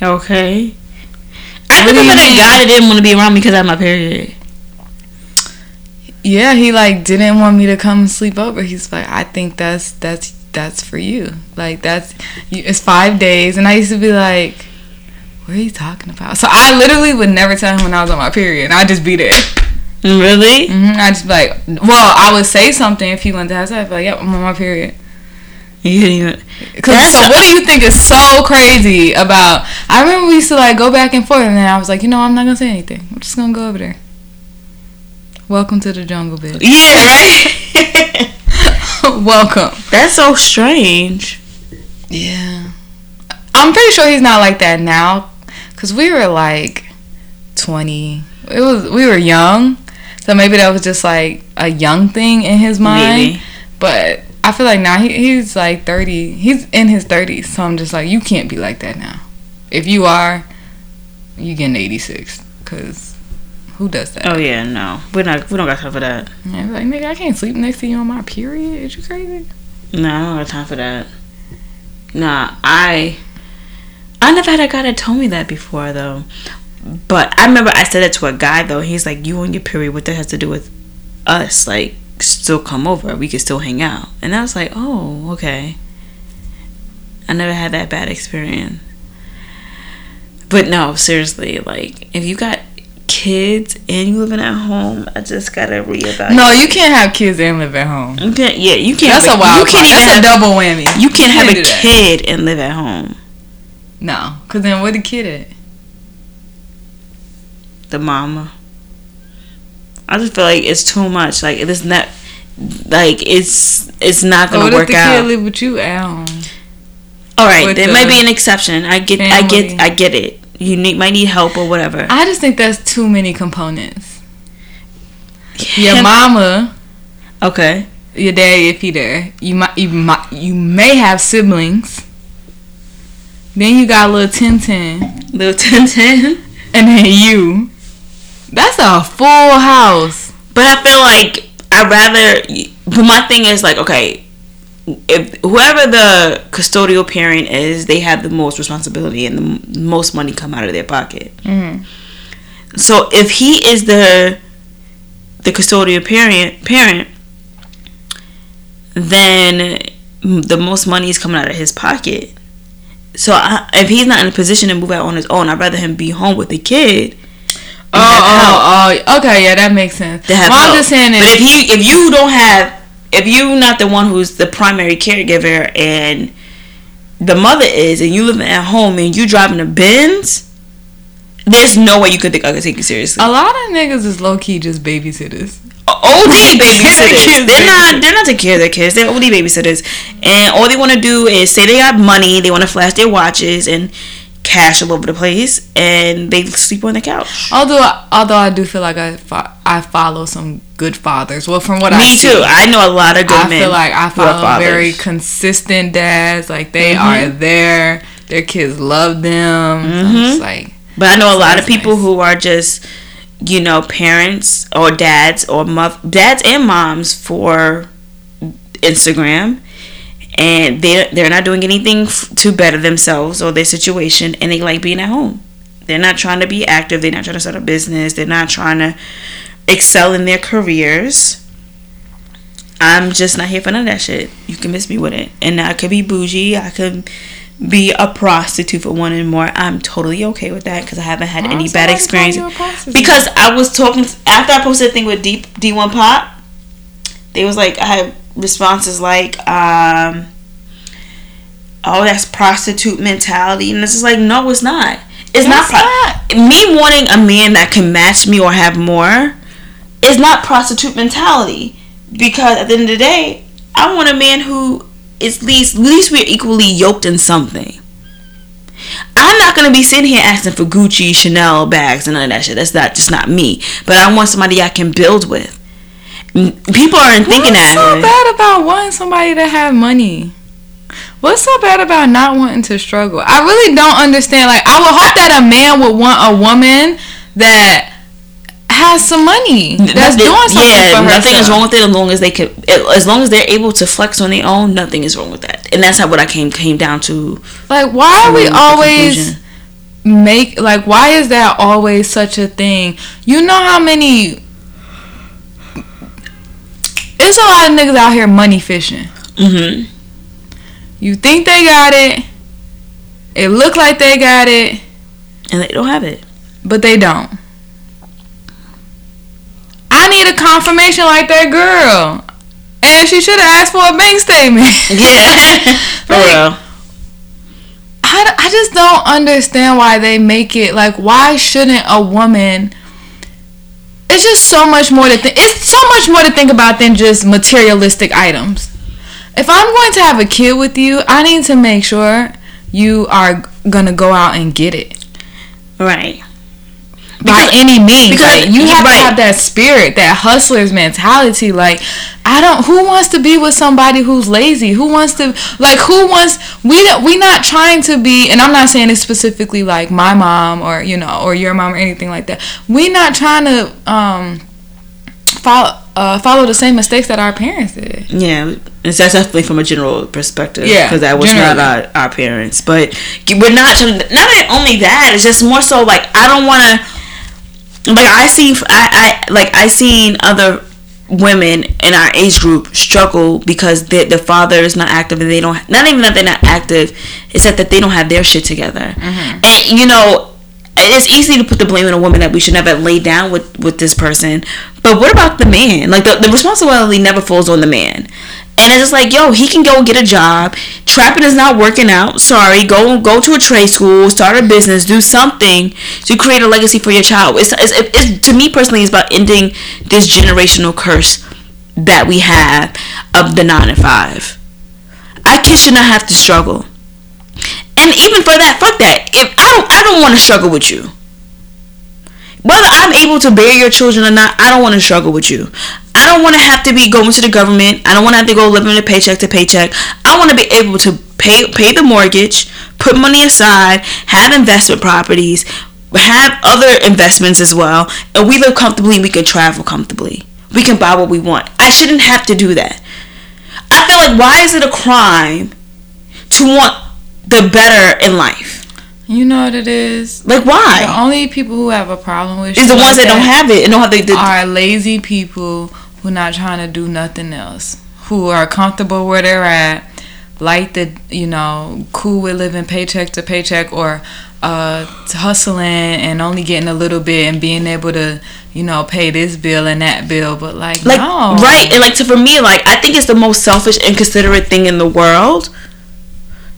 Okay. I do remember you that mean? guy that didn't want to be around me because I had my period. yeah, he like didn't want me to come sleep over. He's like, I think that's that's that's for you. Like that's it's five days, and I used to be like, what are you talking about? So I literally would never tell him when I was on my period. And I'd just be there. Really? hmm I'd just be like, well, I would say something if he went to house. I'd like, yep, I'm on my period. You didn't even. Cause That's so a- what do you think is so crazy about? I remember we used to like go back and forth, and then I was like, you know, I'm not gonna say anything. I'm just gonna go over there. Welcome to the jungle, bitch. Yeah, right. Welcome. That's so strange. Yeah. I'm pretty sure he's not like that now, cause we were like 20. It was we were young, so maybe that was just like a young thing in his mind. Maybe. But I feel like now he, he's like 30. He's in his 30s, so I'm just like, you can't be like that now. If you are, you getting 86, cause who does that? Oh yeah, no, we're not. We don't got time for that. Yeah, like nigga, I can't sleep next to you on my period. Is you crazy? No, I don't got time for that. Nah, I. I never had a guy that told me that before though. But I remember I said it to a guy though. He's like, "You on your period? What that has to do with us? Like, still come over. We could still hang out." And I was like, "Oh, okay." I never had that bad experience. But no, seriously, like if you got kids and you living at home, I just gotta reevaluate. No, you can't have kids and live at home. You can't. Yeah, you can't. That's have a wild. You can't even That's have a double whammy. You can't have can't a do that. kid and live at home. No, cause then where the kid at? The mama. I just feel like it's too much. Like it's not. Like it's it's not gonna oh, what if work the out. kid live with you home? All right, there the might be an exception. I get. I get. I get it. You need might need help or whatever. I just think that's too many components. Your Him- mama, Okay. your daddy, if he there, you might, you might, you may have siblings. Then you got little Tintin, Little Tintin. and then you. That's a full house. But I feel like I'd rather. But my thing is like, okay, if whoever the custodial parent is, they have the most responsibility and the most money come out of their pocket. Mhm. So if he is the the custodial parent parent, then the most money is coming out of his pocket. So I, if he's not in a position to move out on his own, I'd rather him be home with the kid. Oh, and have oh, help. oh, oh, okay, yeah, that makes sense. to have What I'm just saying but if he if you don't have if you're not the one who's the primary caregiver and the mother is and you living at home and you driving a Benz, there's no way you could think I could take you seriously. a lot of niggas is low key just babysitters. OD babysitters. They're not they're not taking care of their kids. They're OD babysitters. And all they want to do is say they got money, they want to flash their watches and cash all over the place and they sleep on the couch. Although, although I do feel like I fo- I follow some good fathers. Well, from what I Me see. I know a lot of good I men. feel like I follow very consistent dads. Like they Mhm. are there. Their kids love them. So I'm just Mhm. like But I know a lot of people nice. who are just, you know, parents or dads or mo- dads and moms for Instagram, and they they're not doing anything f- to better themselves or their situation, and they like being at home. They're not trying to be active. They're not trying to start a business. They're not trying to excel in their careers. I'm just not here for none of that shit. You can miss me with it, and I could be bougie. I could be a prostitute for one and more. I'm totally okay with that because I haven't had Why any bad experience. call you a prostitute? Because I was talking after I posted the thing with D D1 Pop. They was like I had responses like, um, "Oh, that's prostitute mentality," and it's just like, no, it's not. It's not, pro- me wanting a man that can match me or have more. Is not prostitute mentality because at the end of the day, I want a man who is least at least we're equally yoked in something. I'm not gonna be sitting here asking for Gucci, Chanel bags, and none of that shit. That's not just not me. But I want somebody I can build with. People aren't thinking What's that. so way. bad about wanting somebody to have money? What's so bad about not wanting to struggle? I really don't understand. Like, I would hope that a man would want a woman that has some money, that's Nothing- doing something yeah, herself. nothing is wrong with it as long as they can, as long as they're able to flex on their own. Nothing is wrong with that, and that's how what I came came down to. Like, why are we always make like? Why is that always such a thing? You know how many? It's a lot of niggas out here money fishing. hmm You think they got it. It look like they got it, and they don't have it. but they don't. I need a confirmation like that girl. And she should have asked for a bank statement. Yeah. For Like, real. I, I just don't understand why they make it like why shouldn't a woman it's just so much more to think it's so much more to think about than just materialistic items if i'm going to have a kid with you i need to make sure you are gonna go out and get it Right. By any means like, you have right. to have that spirit that hustler's mentality like i don't who wants to be with somebody who's lazy who wants to like who wants we don't we not trying to be and i'm not saying it specifically like my mom or you know or your mom or anything like that we not trying to um follow uh, follow the same mistakes that our parents did Yeah, it's that's definitely from a general perspective. Yeah, because that was generally. not our, our parents. But we're not. trying- Not only that, it's just more so like I don't want to. Like I see, I, I like I seen other women in our age group struggle because the the father is not active and they don't. Not even that they're not active, it's that that they don't have their shit together. Mm-hmm. And you know, it's easy to put the blame on a woman that we should never lay down with with this person. But what about the man? Like the, the responsibility never falls on the man. And it's just like, yo, he can go get a job. Trapping is not working out. Sorry, go go to a trade school, start a business, do something to create a legacy for your child. It's, it's, it's to me personally, it's about ending this generational curse that we have of the nine and five. Our kids should not have to struggle. And even for that, fuck that. If I don't, I don't want to struggle with you. Whether I'm able to bear your children or not, I don't want to struggle with you. I don't want to have to be going to the government. I don't want to have to go living a paycheck to paycheck. I want to be able to pay pay the mortgage, put money aside, have investment properties, have other investments as well, and we live comfortably. and We can travel comfortably. We can buy what we want. I shouldn't have to do that. I feel like why is it a crime to want the better in life? You know what it is? Like why? the only people who have a problem with Is the ones like that don't have it and don't have the, the are lazy people who not trying to do nothing else, who are comfortable where they're at, like the you know cool with living paycheck to paycheck or uh hustling and only getting a little bit and being able to you know pay this bill and that bill, but like, like no, right. And like to for me like I think it's the most selfish and considerate thing in the world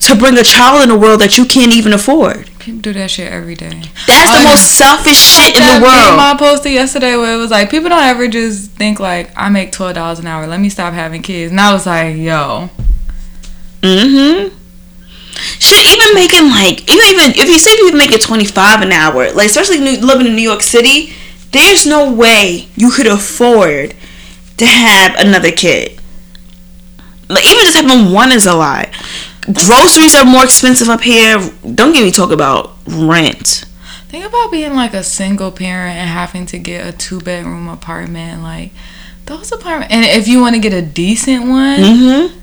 to bring a child in the world that you can't even afford. People do that shit every day. That's the I- most selfish shit in the world. I posted yesterday where it was like people don't ever just think like I make twelve dollars an hour. Let me stop having kids. And I was like, yo, Mm-hmm. Shit, even making like even even if you say you make it twenty five an hour, like especially new, living in New York City, there's no way you could afford to have another kid. Like even just having one is a lot. Groceries are more expensive up here. Don't get me talk about rent. Think about being like a single parent and having to get a two bedroom apartment. Like those apartments, and if you want to get a decent one, Mm-hmm.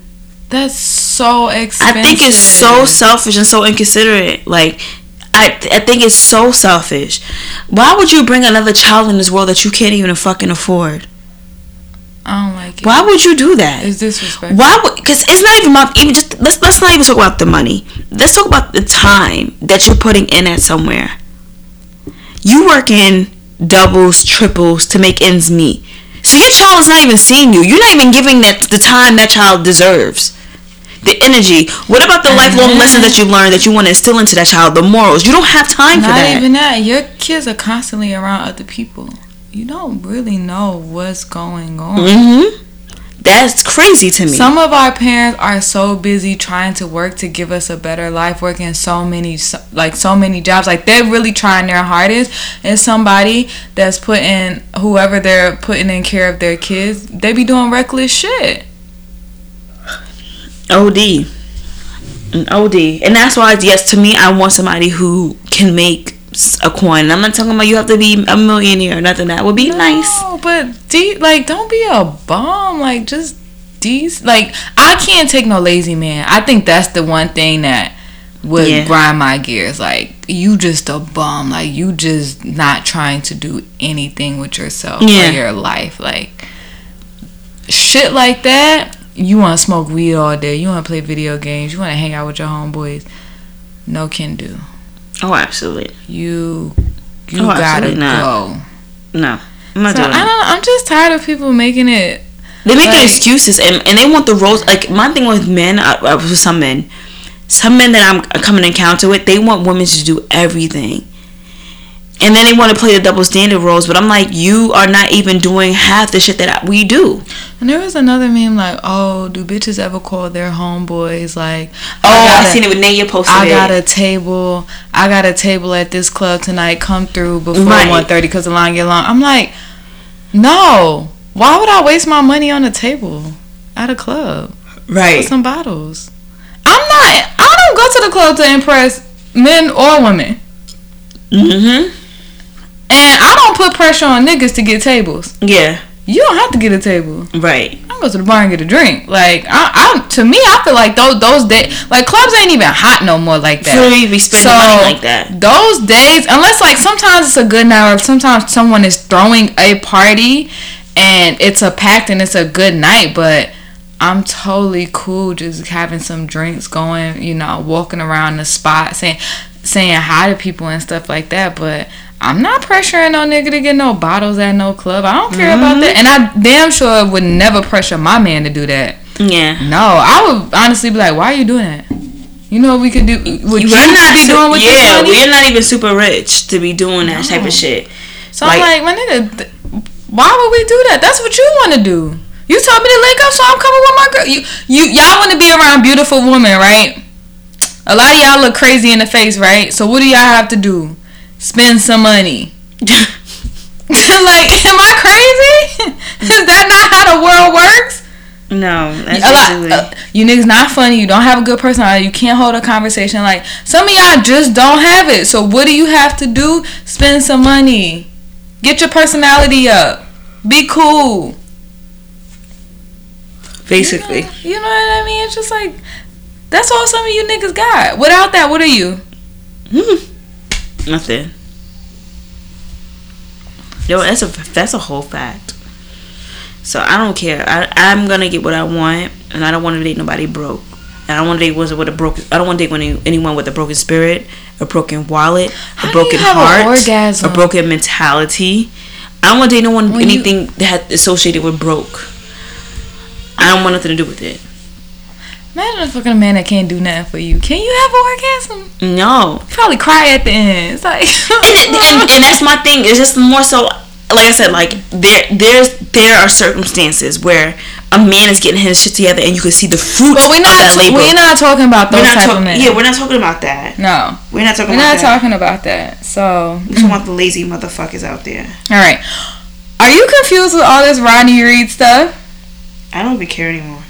that's so expensive. I think it's so selfish and so inconsiderate. Like, I I think it's so selfish. Why would you bring another child in this world that you can't even fucking afford? I don't like it. Why would you do that? It's disrespectful. Why would? Because it's not even about even just let's let's not even talk about the money. Let's talk about the time that you're putting in at somewhere. You work in doubles, triples to make ends meet. So your child is not even seeing you. You're not even giving that the time that child deserves. The energy. What about the lifelong lessons that you learned that you want to instill into that child? The morals. You don't have time for Not that. even that. Your kids are constantly around other people. You don't really know what's going on. mm-hmm. That's crazy to me. Some of our parents are so busy trying to work to give us a better life, working so many like so many jobs. Like they're really trying their hardest, and somebody that's putting whoever they're putting in care of their kids, they be doing reckless shit. OD. An OD. And that's why, yes, to me, I want somebody who can make a coin. I'm not talking about you have to be a millionaire or nothing. That would be nice. No, but de- like don't be a bum. Like just these like I can't take no lazy man. I think that's the one thing that would Yeah. grind my gears. Like you just a bum. Like you just not trying to do anything with yourself Yeah. or your life. Like shit like that. You want to smoke weed all day. You want to play video games. You want to hang out with your homeboys. No can do. Oh, absolutely. You you Oh, gotta go. No. I'm not So doing I don't. I'm just tired of people making it They make Like- excuses and, and they want the roles. Like my thing with men, with some men, some men that I'm coming to encounter with, they want women to do everything, and then they want to play the double standard roles. But I'm like, you are not even doing half the shit that we do. And there was another meme like, oh, do bitches ever call their homeboys like, Oh, I, a- seen it with Naya posted. I it. got a table. I got a table at this club tonight. Come through before Right. one thirty because the line get long. I'm like, no. Why would I waste my money on a table at a club right. with some bottles? I'm not. I don't go to the club to impress men or women, Mm-hmm. And I don't put pressure on niggas to get tables. Yeah. You don't have to get a table. Right. I go to the bar and get a drink. Like I, I to me, I feel like those those days, like clubs ain't even hot no more like that. So you be spending money like that. Those days, unless like sometimes it's a good night, or sometimes someone is throwing a party and it's a packed and it's a good night, but. I'm totally cool just having some drinks going, you know, walking around the spot saying saying hi to people and stuff like that, but I'm not pressuring no nigga to get no bottles at no club. I don't care about that. Mm-hmm. And I damn sure would never pressure my man to do that. Yeah. No, I would honestly be like, why are you doing that? You know what we could do? What you We're not be doing with yeah, we're not even super rich to be doing that type of shit. So I'm like, my nigga, th- why would we do that? That's what you want to do. You told me to link up, so I'm coming with my girl. You, you, y'all want to be around beautiful women, right? A lot of y'all look crazy in the face, right? So what do y'all have to do? Spend some money. like, am I crazy? Is that not how the world works? No, a lot, uh, you niggas not funny. You don't have a good personality. You can't hold a conversation. Like some of y'all just don't have it. So what do you have to do? Spend some money. Get your personality up. Be cool. basically. You know what I mean? It's just like that's all some of you niggas got. Without that, what are you? Hmm. Nothing. Yo, that's a that's a whole fact. So I don't care. I I'm gonna get what I want, and I don't want to date nobody broke. And I don't want to date one with a broken. I don't want to date any, anyone with a broken spirit, a broken wallet, How a broken heart, orgasm? a broken mentality. I don't want to date no one When you- anything that associated with broke. I don't want nothing to do with it. Imagine a fucking man that can't do nothing for you. Can you have an orgasm? No, You probably cry at the end. It's like and, and, and that's my thing. It's just more so, like I said, like there there's there are circumstances where a man is getting his shit together, and you can see the fruits But we're of not we're not talking about those type of men. yeah, we're not talking about that. no. We're not talking We're about not that. talking about that. So, We're talking about the lazy motherfuckers out there. all right. Are you confused with all this Rodney Reed stuff? I don't even care anymore.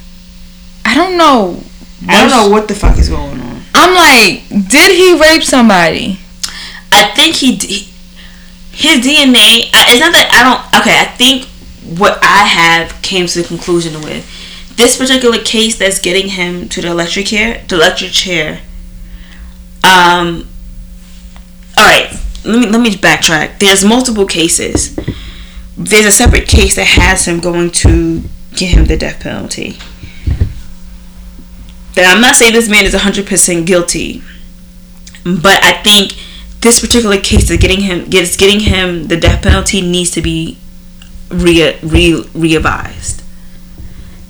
I don't know. I don't know what the fuck is going on. I'm like, did he rape somebody? I think he, d- his DNA. I- It's not that I don't. Okay, I think what I have came to the conclusion with this particular case that's getting him to the electric chair. The electric chair. Um. All right. Let me let me backtrack. There's multiple cases. There's a separate case that has him going to get him the death penalty. That I'm not saying this man is 100% guilty, but I think this particular case of getting him gets getting him the death penalty needs to be re re revised.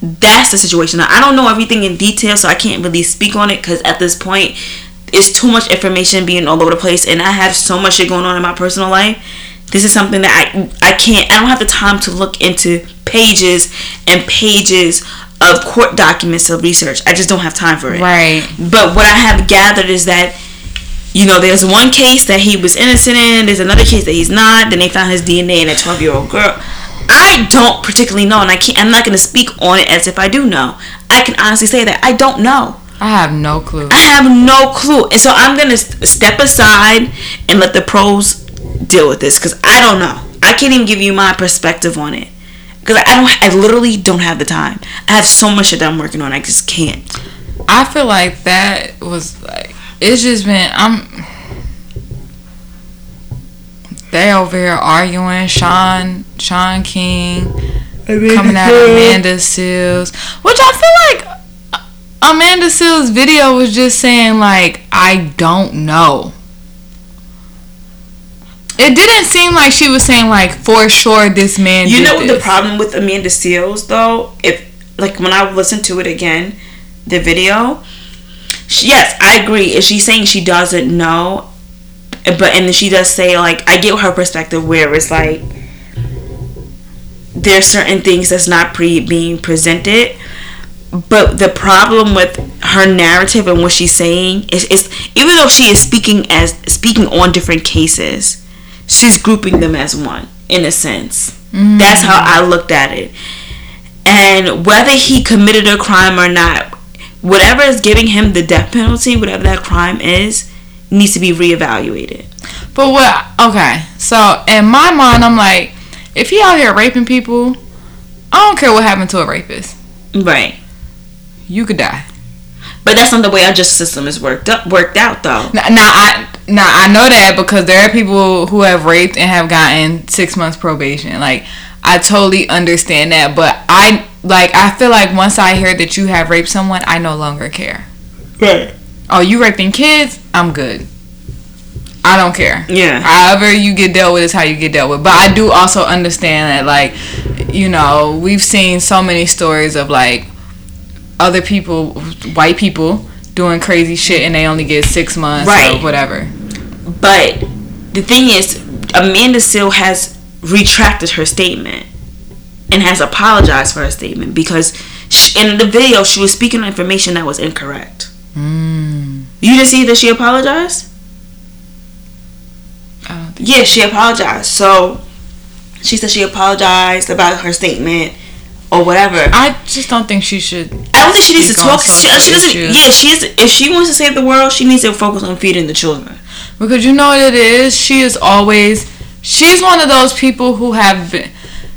That's the situation. Now, I don't know everything in detail, so I can't really speak on it because at this point, it's too much information being all over the place, and I have so much shit going on in my personal life. This is something that I I can't. I don't have the time to look into pages and pages of court documents of research. I just don't have time for it. Right. But what I have gathered is that, you know, there's one case that he was innocent in, there's another case that he's not, then they found his DNA in a 12 year old girl. I don't particularly know, and I can't, I'm not going to speak on it as if I do know. I can honestly say that I don't know. I have no clue. I have no clue. And so I'm going to step aside and let the pros deal with this because I don't know. I can't even give you my perspective on it. Because I don't, I literally don't have the time. I have so much shit that I'm working on. I just can't. I feel like that was like it's just been I'm they over here arguing Shaun Shaun King coming at Amanda Seales, which I feel like uh, Amanda Seales' video was just saying like I don't know. It didn't seem like she was saying like for sure this man. You know what the problem with Amanda Seales though? If like when I listened to it again, the video. She, yes, I agree. Is she saying she doesn't know, but and she does say like I get her perspective where it's like there's certain things that's not pre being presented. But the problem with her narrative and what she's saying is, is even though she is speaking as speaking on different cases, she's grouping them as one in a sense. Mm-hmm. That's how I looked at it. And whether he committed a crime or not, whatever is giving him the death penalty, whatever that crime is, needs to be reevaluated. But what? Okay, so in my mind, I'm like, if he out here raping people, I don't care what happened to a rapist. Right. You could die. But that's not the way our justice system is worked up worked out though. Now, now I now I know that because there are people who have raped and have gotten six months probation. Like I totally understand that, but I like I feel like once I hear that you have raped someone, I no longer care. Right. Oh, you raping kids? I'm good. I don't care. Yeah. However you get dealt with is how you get dealt with. But I do also understand that like, you know, we've seen so many stories of like other people, white people doing crazy shit and they only get six months Right. or whatever. But the thing is, Amanda Seal has retracted her statement and has apologized for her statement because sh in the video she was speaking on information that was incorrect. Mm. You didn't see that she apologized? Yeah, she apologized. So she said she apologized about her statement or whatever. I just don't think she should. I don't think she needs to talk. She, she doesn't. issues. Yeah, she is. If she wants to save the world, she needs to focus on feeding the children. Because you know what it is? She is always she's one of those people who have been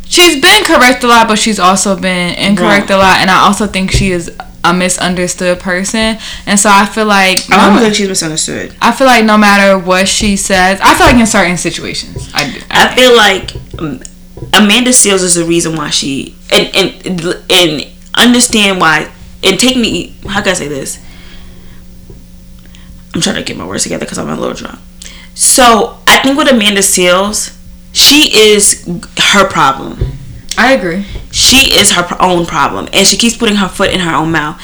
she's been correct a lot, but she's also been incorrect a lot and I also think she is a misunderstood person. And so I feel like I don't ma- think she's misunderstood. I feel like no matter what she says, I feel like in certain situations, I do. I feel like um, Amanda Seales is the reason why she and and and understand why and take me. How can I say this? I'm trying to get my words together because I'm a little drunk. So I think with Amanda Seales, she is her problem. I agree. She is her own problem, and she keeps putting her foot in her own mouth.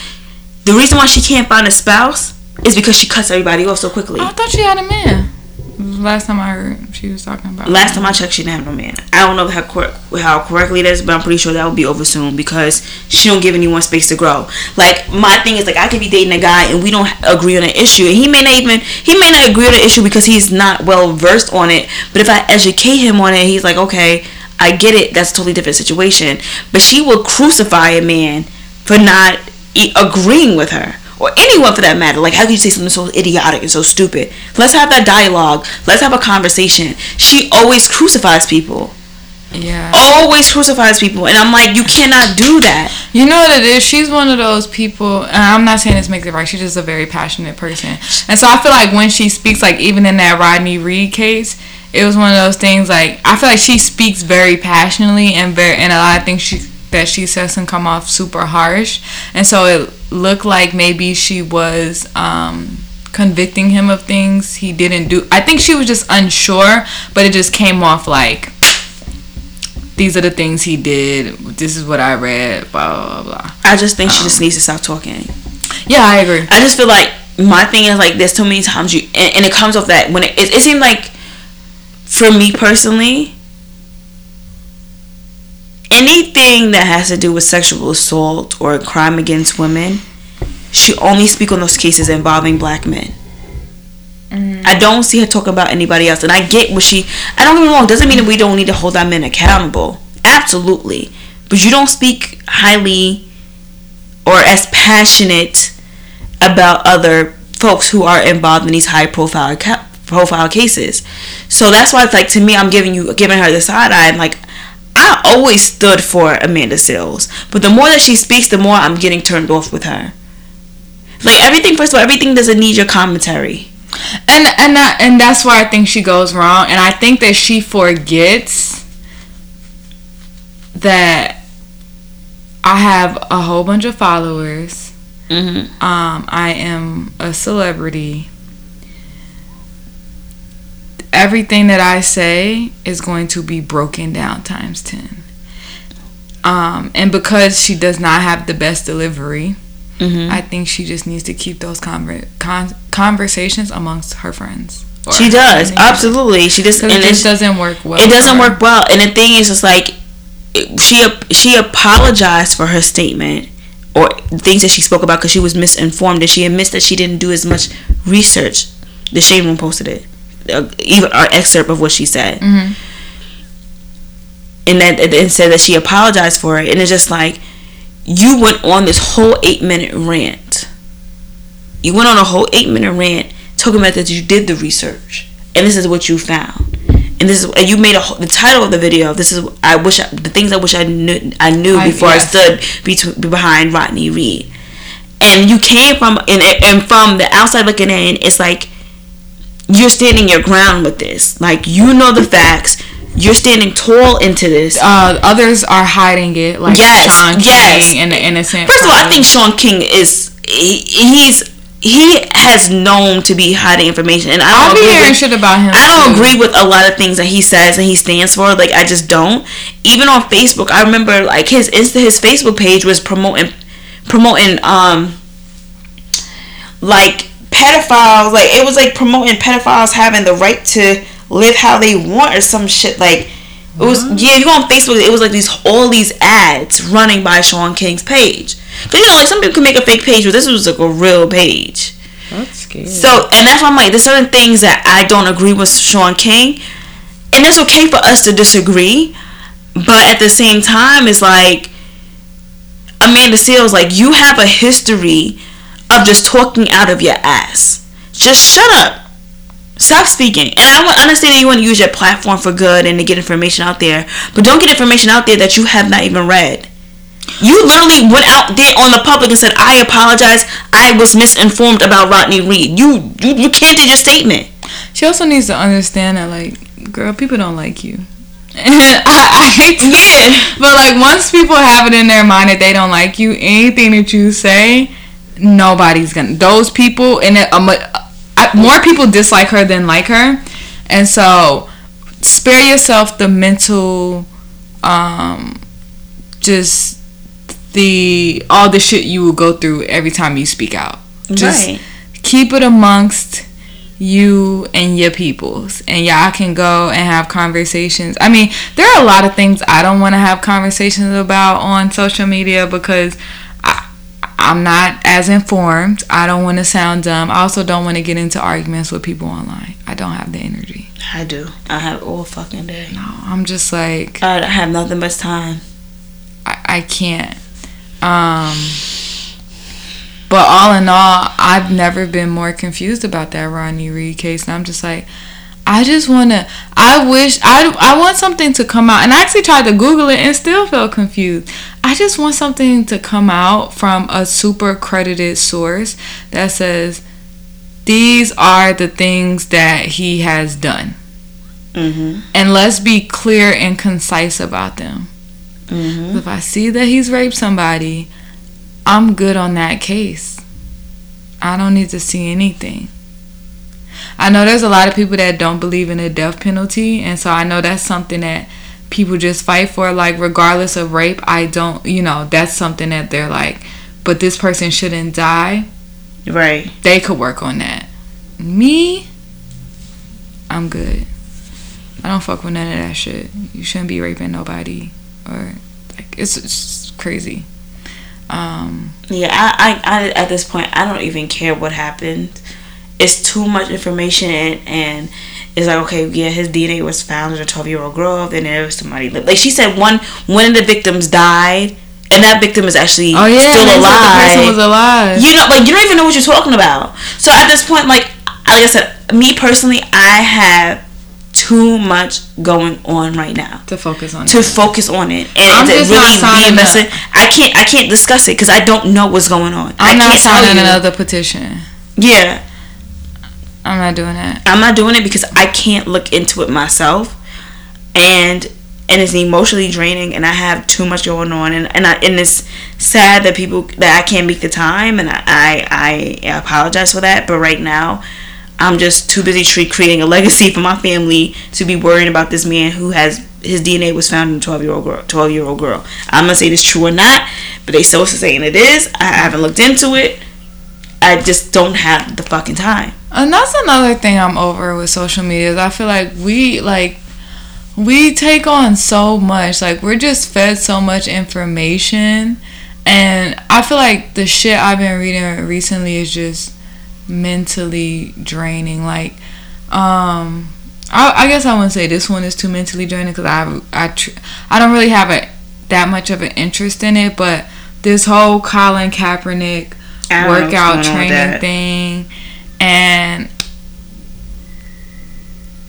The reason why she can't find a spouse is because she cuts everybody off so quickly. I thought she had a man. Last time I heard she was talking about Last time I checked, she didn't have no man. I don't know how cor- how correctly it is, but I'm pretty sure that will be over soon because she don't give anyone space to grow. Like my thing is like I could be dating a guy and we don't agree on an issue, and he may not even he may not agree on the issue because he's not well versed on it. But if I educate him on it, he's like, okay, I get it. That's a totally different situation. But she will crucify a man for not e- agreeing with her. Or anyone for that matter. Like, how can you say something so idiotic and so stupid? Let's have that dialogue. Let's have a conversation. She always crucifies people. Yeah. Always crucifies people. And I'm like, you cannot do that. You know what it is? She's one of those people, and I'm not saying this makes it right. She's just a very passionate person, and so I feel like when she speaks, like even in that Rodney Reed case, it was one of those things. Like I feel like she speaks very passionately, and very, and a lot of things she that she says can come off super harsh, and so it looked like maybe she was um, convicting him of things he didn't do. I think she was just unsure, but it just came off like these are the things he did. This is what I read. Blah blah blah. I just think she just needs to stop talking. Yeah, I agree. I just feel like my thing is like there's too many times you and, and it comes off that when it, it, it seemed like for me personally anything that has to do with sexual assault or crime against women she only speak on those cases involving black men mm. I don't see her talking about anybody else and I get what she I don't get wrong doesn't mean that we don't need to hold our men accountable absolutely but you don't speak highly or as passionate about other folks who are involved in these high profile ca- profile cases. So that's why it's like to me I'm giving you giving her the side eye. I'm like I always stood for Amanda Sills, but the more that she speaks, the more I'm getting turned off with her. Like everything, first of all, everything doesn't need your commentary. And and that, and that's where I think she goes wrong. And I think that she forgets that I have a whole bunch of followers. Mm-hmm. Um, I am a celebrity. Everything that I say is going to be broken down times 10. Um, and because she does not have the best delivery, Mhm. I think she just needs to keep those conver- con- conversations amongst her friends. She does absolutely. She just and it just doesn't work well. it doesn't work well. And the thing is, it's like she she apologized for her statement or things that she spoke about because she was misinformed, and she admits that she didn't do as much research. The Shade Room posted it, uh, even our excerpt of what she said, Mhm. and that and said that she apologized for it, and it's just like you went on this whole eight minute rant. You went on a whole eight minute rant talking about that you did the research, and this is what you found, and this is and you made a the title of the video. This is I wish I, the things I wish I knew I knew I- before yes. I stood between, behind Rodney Reed, and you came from and and from the outside looking in, it's like you're standing your ground with this. Like you know the facts. You're standing tall into this. Uh, others are hiding it, like Yes, Shaun yes. King and the innocent. First of all, I think Shaun King is he, he's he has known to be hiding information, and I I'll don't be agree hearing with, shit about him. I don't too. agree with a lot of things that he says and he stands for. Like I just don't. Even on Facebook, I remember like his Insta, his Facebook page was promoting promoting um like pedophiles. Like it was like promoting pedophiles having the right to live how they want or some shit. Like it was yeah. You go on Facebook, it was like these all these ads running by Shaun King's page. Cause you know like some people can make a fake page, but this was like a real page. That's scary. So, and that's why I'm like, there's certain things that I don't agree with Shaun King, and it's okay for us to disagree, but at the same time, it's like Amanda Seales, like you have a history of just talking out of your ass. Just shut up. Stop speaking. And I understand that you want to use your platform for good and to get information out there, but don't get information out there that you have not even read. You literally went out there on the public and said, "I apologize. I was misinformed about Rodney Reed." You you, you canceled your statement. She also needs to understand that, like, girl, people don't like you. I, I hate to, Yeah. but like once people have it in their mind that they don't like you, anything that you say, nobody's gonna. Those people and it, um, I, more people dislike her than like her, and so spare yourself the mental, um, just the all the shit you will go through every time you speak out. Just Right. keep it amongst you and your peoples and y'all can go and have conversations i mean there are a lot of things i don't want to have conversations about on social media because i'm not as informed i don't want to sound dumb i also don't want to get into arguments with people online i don't have the energy I do. I have all fucking day. no i'm just like I have nothing but time. I, I can't. Um, but all in all, I've never been more confused about that Ronnie Reed case, and I'm just like, I just wanna. I wish I I want something to come out, and I actually tried to Google it and still felt confused. I just want something to come out from a super credited source that says these are the things that he has done, Mm-hmm. and let's be clear and concise about them. Mm-hmm. If I see that he's raped somebody, I'm good on that case. I don't need to see anything. I know there's a lot of people that don't believe in the death penalty, and so I know that's something that people just fight for. Like, regardless of rape, I don't, you know, that's something that they're like, but this person shouldn't die. Right. They could work on that. Me, I'm good. I don't fuck with none of that shit. You shouldn't be raping nobody, or like it's, it's crazy. Um, Yeah. I, I, I at this point I don't even care what happened. It's too much information and, and it's like okay yeah his DNA was found in a 12 year old girl then there was somebody li- like she said one one of the victims died and that victim is actually oh yeah, still alive. The person was alive. you know like you don't even know what you're talking about so at this point like like i said me personally i have too much going on right now to focus on. to focus on it and I'm just really be signing i can't i can't discuss it because i don't know what's going on I I'm not can't tell signing another petition. yeah I'm not doing it. i'm not doing it because i can't look into it myself and and it's emotionally draining and i have too much going on and and, I, and it's sad that people that i can't make the time and I, I i apologize for that but right now I'm just too busy creating a legacy for my family to be worrying about this man who has his DNA was found in a 12 year old girl. 12 year old girl. I'm gonna say this true or not, but they so saying it is. I haven't looked into it. I just don't have the fucking time. And that's another thing I'm over with social media. Is I feel like we like we take on so much. Like we're just fed so much information, and I feel like the shit I've been reading recently is just mentally draining. Like, um, I, I guess I wouldn't say this one is too mentally draining because I I tr- I don't really have a that much of an interest in it, but this whole Colin Kaepernick I don't know what's workout going on with training thing and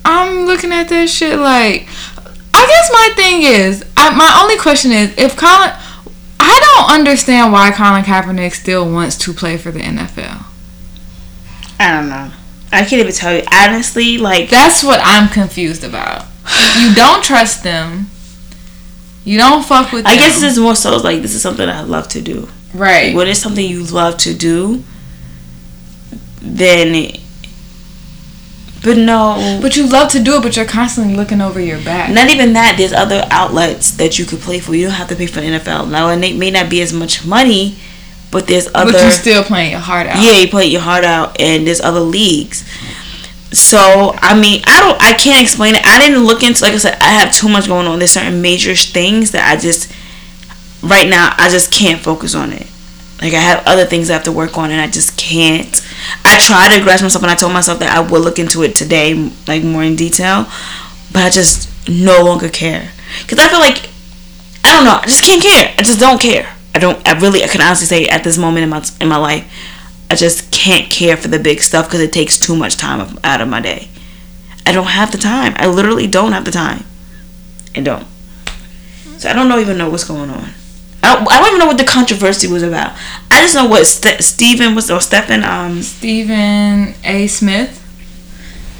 I'm looking at that shit like I guess my thing is I, my only question is if Colin I don't understand why Colin Kaepernick still wants to play for the NFL. I don't know. I can't even tell you honestly. Like That's what I'm confused about. You don't trust them. You don't fuck with I them. guess this is more so like this is something I love to do. Right. What is something you love to do, then. But no, But you love to do it, but you're constantly looking over your back. not even that. There's other outlets that you could play for. You don't have to pay for the NFL now, and it may not be as much money, but there's other. but you're still playing your heart out. yeah, you play your heart out, and there's other leagues. So I mean, I don't, I can't explain it. I didn't look into, like I said, I have too much going on. There's certain major things that I just, right now, I just can't focus on it. Like I have other things I have to work on, and I just can't. I try to grasp myself, and I told myself that I would look into it today, like more in detail, but I just no longer care because I feel like I don't know. I just can't care. I just don't care. I don't. I really. I can honestly say at this moment in my in my life, I just can't care for the big stuff because it takes too much time out of my day. I don't have the time. I literally don't have the time. I don't. So I don't know, even know what's going on. I don't, I don't even know what the controversy was about. I just know what St- Stephen was or Stephen um Stephen A. Smith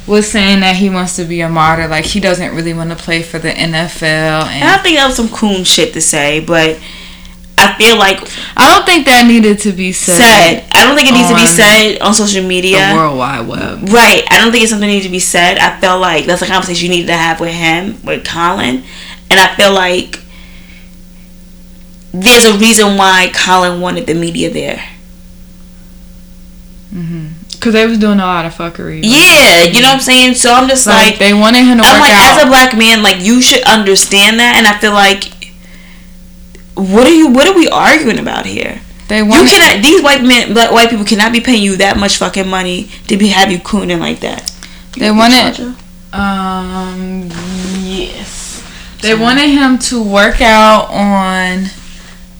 was saying that he wants to be a martyr. Like he doesn't really want to play for the NFL, I and don't think that was some coon shit to say, but I feel like I don't think that needed to be said. said. I don't think it needs to be said on social The media. World Wide Web. Right. I don't think it's something that needs to be said. I feel like that's a conversation you needed to have with him, with Colin. And I feel like there's a reason why Colin wanted the media there. Mhm. Cause they was doing a lot of fuckery. Yeah, you know what I'm saying? So I'm just like, like, they wanted him to I'm work like, out. as a black man, like you should understand that. And I feel like, what are you? What are we arguing about here? they You wanted. cannot. These white men, black white people, cannot be paying you that much fucking money to be have you cooning like that. They wanted. Um. Yes. They wanted him to work out on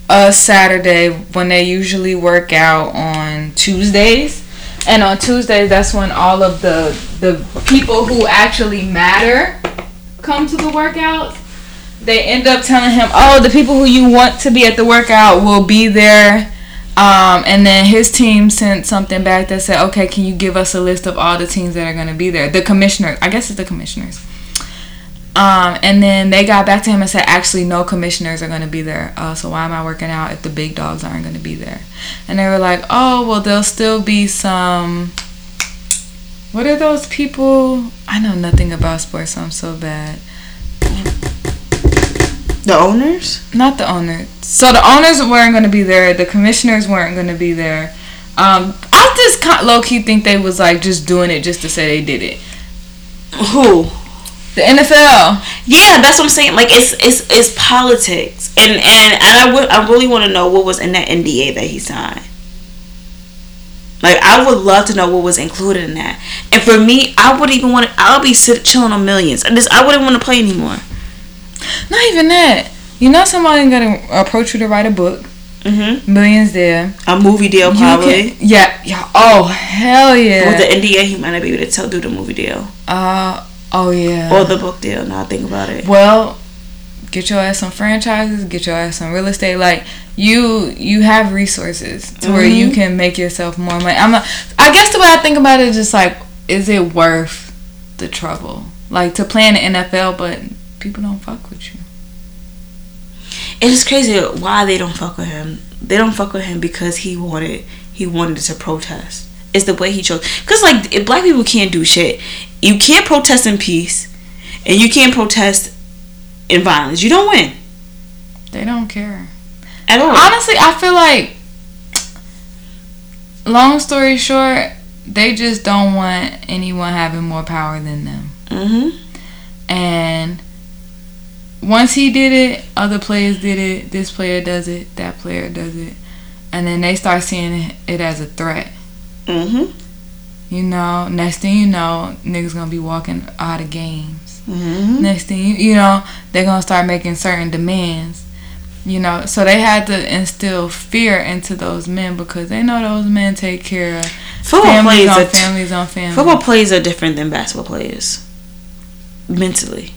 a Saturday when they usually work out on Tuesdays. And on Tuesdays, that's when all of the the people who actually matter come to the workouts. They end up telling him, "Oh, the people who you want to be at the workout will be there." Um, and then his team sent something back that said, "Okay, can you give us a list of all the teams that are going to be there?" The commissioner, I guess it's the commissioners. Um, and then they got back to him and said, actually, no commissioners are going to be there. Uh, so why am I working out if the big dogs aren't going to be there? And they were like, oh, well, there'll still be some. What are those people? I know nothing about sports, so I'm so bad. The owners. Not the owners. So the owners weren't going to be there. The commissioners weren't going to be there. Um, I just kind low key think they was like just doing it just to say they did it. Who? The NFL. Yeah, that's what I'm saying. Like it's it's it's politics, and and and I would I really want to know what was in that NDA that he signed. Like I would love to know what was included in that. And for me, I would even want to. I'll be sit, chilling on millions. I just I wouldn't want to play anymore. Not even that. You know somebody gonna approach you to write a book. Mm-hmm. Millions there. A movie deal probably. can- yeah, yeah. Oh hell yeah. With the NDA, he might not be able to tell do the movie deal uh oh yeah. or the book deal. Now I think about it. well, get your ass some franchises. Get your ass some real estate. Like you, you have resources to where you mm-hmm. can make yourself more money. I'm. A, I guess the way I think about it is just like, is it worth the trouble? Like to play in the NFL, but people don't fuck with you. It's crazy why they don't fuck with him. They don't fuck with him because he wanted he wanted to protest. It's the way he chose. Cause like black people can't do shit. You can't protest in peace, and you can't protest in violence. You don't win They don't care. at all. Honestly, I feel like, long story short, they just don't want anyone having more power than them. hmm And once he did it, other players did it. This player does it. That player does it. And then they start seeing it as a threat. hmm You know, next thing you know, niggas gonna be walking out of games. hmm Next thing you, you know, they're gonna start making certain demands. You know, so they had to instill fear into those men because they know those men take care of Football families players on t- families on families. football players are different than basketball players mentally.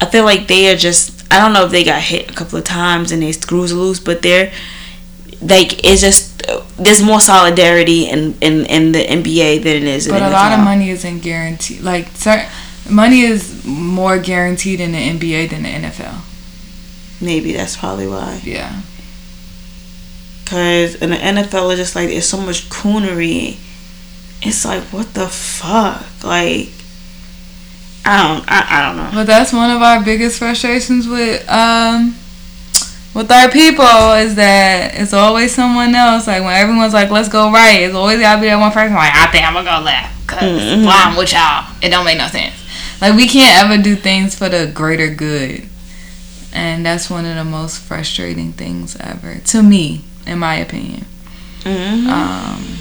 I feel like they are just. I don't know if they got hit a couple of times and their screws loose, but they're like it's just there's more solidarity in in, in the NBA than it is. in But a lot of money isn't guaranteed. Like, certain, money is more guaranteed in the NBA than the NFL. Maybe that's probably why. Yeah. Cause in the NFL, it's just like there's so much coonery. It's like what the fuck, like. I don't. I, I don't know. But that's one of our biggest frustrations with um with our people is that it's always someone else. Like when everyone's like, "Let's go right," it's always gotta be that one person. Like, I think I'm gonna go left because Mhm. well, I'm with y'all. It don't make no sense. Like we can't ever do things for the greater good, and that's one of the most frustrating things ever to me, in my opinion. hmm Um,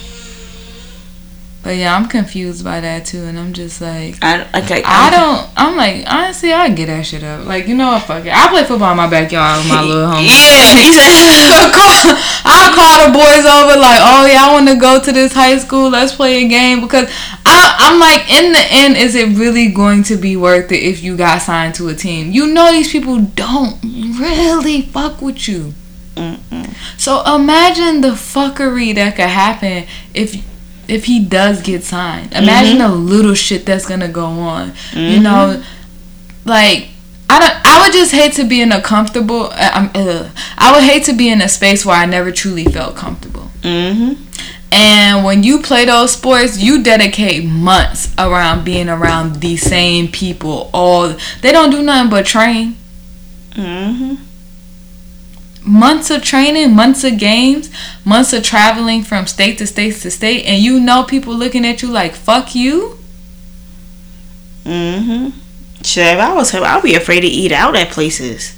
but yeah, I'm confused by that too, and I'm just like. I okay. I don't. I'm like honestly, I get that shit up. Like you know what? Fuck it. I play football in my backyard with my little homie. Yeah, he said. I'll call, I'll call the boys over like, oh yeah, I want to go to this high school. Let's play a game because I, I'm like, in the end, is it really going to be worth it if you got signed to a team? You know these people don't really fuck with you. Mm-mm. So imagine the fuckery that could happen if if he does get signed. Imagine the little shit that's gonna go on. You know, like I don't. I would just hate to be in a comfortable. uh, I'm. Uh, I would hate to be in a space where I never truly felt comfortable. hmm And when you play those sports, you dedicate months around being around the same people. All they don't do nothing but train. hmm months of training, months of games, months of traveling from state to state to state, and you know people looking at you like "fuck you." Shit, if I was him, I'd be afraid to eat out at places.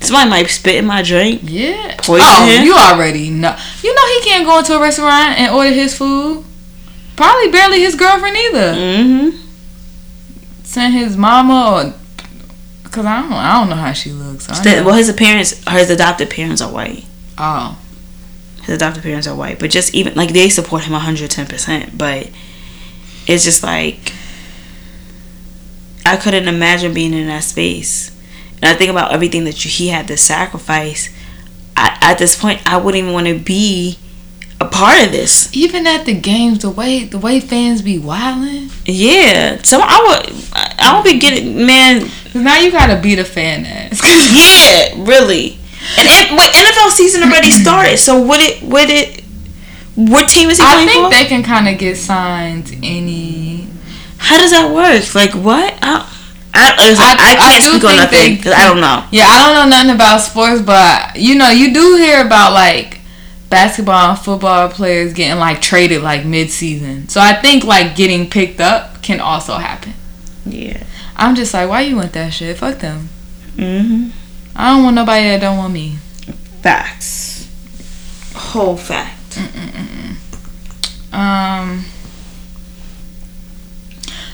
Somebody might spit in my drink. Yeah. Poison oh, him? you already know. You know he can't go into a restaurant and order his food. Probably barely his girlfriend either. hmm Send his mama or. Cause I don't, I don't know how she looks. Know. Well, his parents, his adopted parents are white. oh, His adopted parents are white, but just even like they support him 110. percent But it's just like I couldn't imagine being in that space. And I think about everything that you, he had to sacrifice. I, at this point, I wouldn't even want to be a part of this. even at the games, the way the way fans be wilding. Yeah, so I would, I I would be getting man. Now you gotta beat a fan ass. Yeah, really. And it, wait, NFL season already started. So what it, what it, what team is he I playing think for? they can kind of get signed any. How does that work? Like what? I, I, I- I, I can't speak on nothing because I don't know. Yeah, I don't know nothing about sports, but you know, you do hear about like basketball and football players getting like traded like mid-season. So I think like getting picked up can also happen. Yeah. I'm just like, why you want that shit? Fuck them. Mm-hmm. I don't want nobody that don't want me. Facts. Whole fact. Um,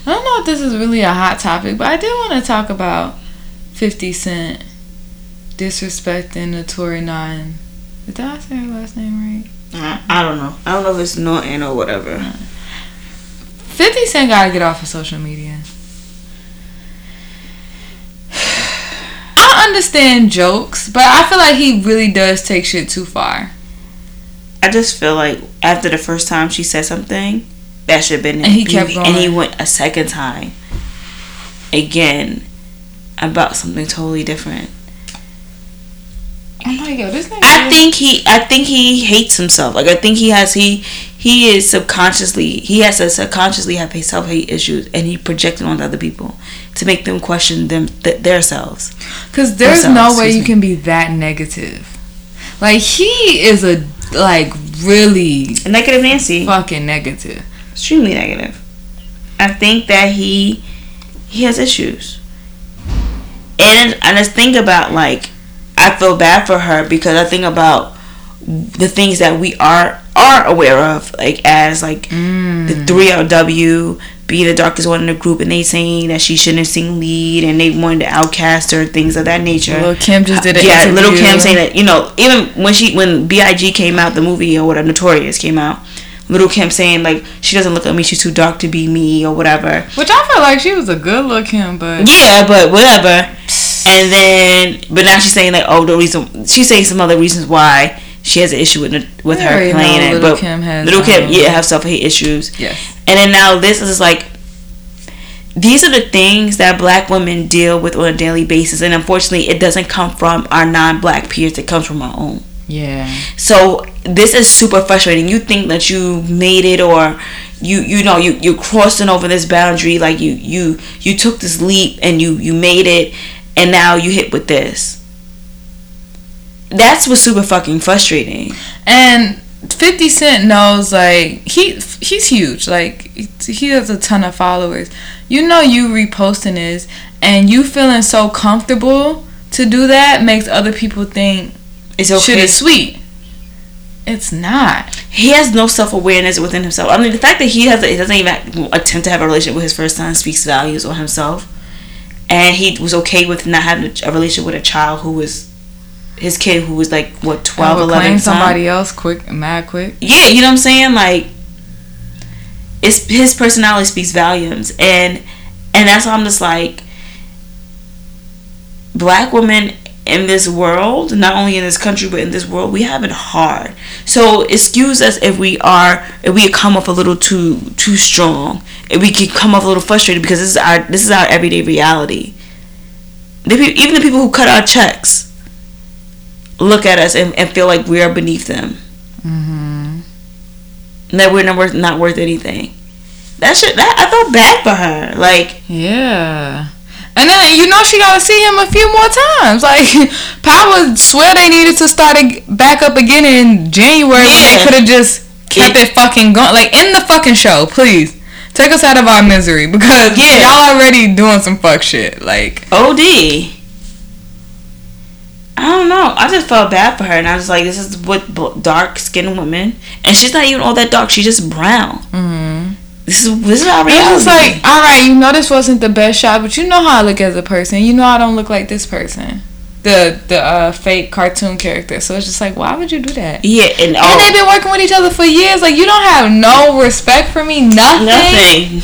I don't know if this is really a hot topic, but I did want to talk about 50 Cent disrespecting Naturi Nine. Did I say her last name right? Uh, I don't know. I don't know if it's Norton or whatever. 50 Cent gotta get off of social media. I understand jokes, but I feel like he really does take shit too far. I just feel like after the first time she said something, that should have been. And he kept And he went a second time. Again. About something totally different. I'm like, yo, this nigga. I think he I think he hates himself. Like I think he has he he is subconsciously he has to subconsciously have self hate issues, and he projected onto other people to make them question them th- their selves. Because there's Themselves, no way you me. can be that negative. Like he is a like really A negative Nancy, fucking negative. extremely negative. I think that he he has issues, and I just think about like I feel bad for her because I think about the things that we are are aware of, like as like the mm. 3LW be the darkest one in the group, and they saying that she shouldn't sing lead, and they wanted to outcast her, things of that nature. Lil' Kim just did it. yeah, little interview. Kim saying that you know even when she when Big came out, the movie or whatever Notorious came out. Lil' Kim saying like she doesn't look at me, she's too dark to be me or whatever. Which I feel like she was a good looking, but Yeah, but whatever. And then, but now she's saying like, oh, the reason she's saying some other reasons why she has an issue with with her playing it. Lil' But Kim has, Lil' Kim, um, yeah, have self hate issues. yes. And then now this is like, these are the things that black women deal with on a daily basis, and unfortunately, it doesn't come from our non-black peers. It comes from our own. Yeah. So this is super frustrating. You think that you made it or you you know you you're crossing over this boundary like you you you took this leap and you you made it and now you hit with this. That's what's super fucking frustrating. And 50 Cent knows like he he's huge. Like he has a ton of followers. You know you reposting this and you feeling so comfortable to do that makes other people think It's shit okay. is sweet. It's not. He has no self awareness within himself. I mean, the fact that he has he doesn't even attempt to have a relationship with his first son speaks values on himself. And he was okay with not having a relationship with a child who was his kid who was like what 12 I 11 claim son. somebody else quick, mad quick. yeah, you know what I'm saying? Like, it's his personality speaks volumes, and and that's why I'm just like, black women in this world, not only in this country but in this world, we have it hard. So excuse us if we are if we come off a little too too strong, if we can come off a little frustrated because this is our this is our everyday reality. The, even the people who cut our checks look at us and, and feel like we are beneath them Mm-hmm. that we're not worth not worth anything. That shit. That I felt bad for her. Like Yeah. And then you know she gotta see him a few more times. Like Power swear they needed to start it back up again in January. when They could have just kept it, fucking going. Like in the fucking show, please take us out of our misery because Yeah. y'all already doing some fuck shit. Like OD. I don't know. I just felt bad for her, and I was like, "This is what dark skinned women." And she's not even all that dark. She's just brown. mm This is this is our reality. was like, all right, you know this wasn't the best shot, but you know how I look as a person. You know I don't look like this person. The the uh, fake cartoon character. So it's just like, why would you do that? yeah, and And they've been working with each other for years. Like you don't have no respect for me. Nothing. nothing.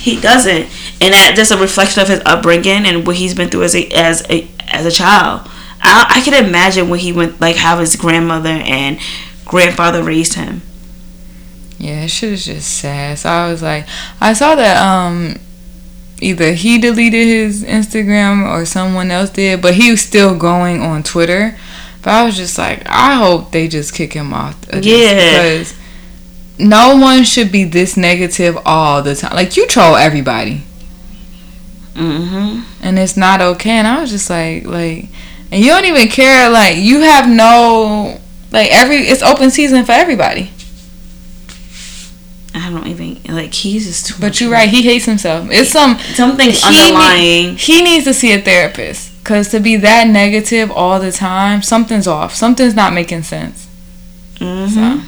He doesn't, and that just a reflection of his upbringing and what he's been through as a as a as a child. I I can imagine when he went like how his grandmother and grandfather raised him. Yeah, shit is just sad. So I was like, I saw that um, either he deleted his Instagram or someone else did, but he was still going on Twitter. But I was just like, I hope they just kick him off. of Yeah. Because no one should be this negative all the time. Like you troll everybody. Mm-hmm. and it's not okay. And I was just like, like, and you don't even care. Like, you have no, like, every it's open season for everybody. I don't even like he's just too. But you're right. He hates himself. It's some Something's he underlying. need- he needs to see a therapist because to be that negative all the time, something's off. Something's not making sense. mm-hmm.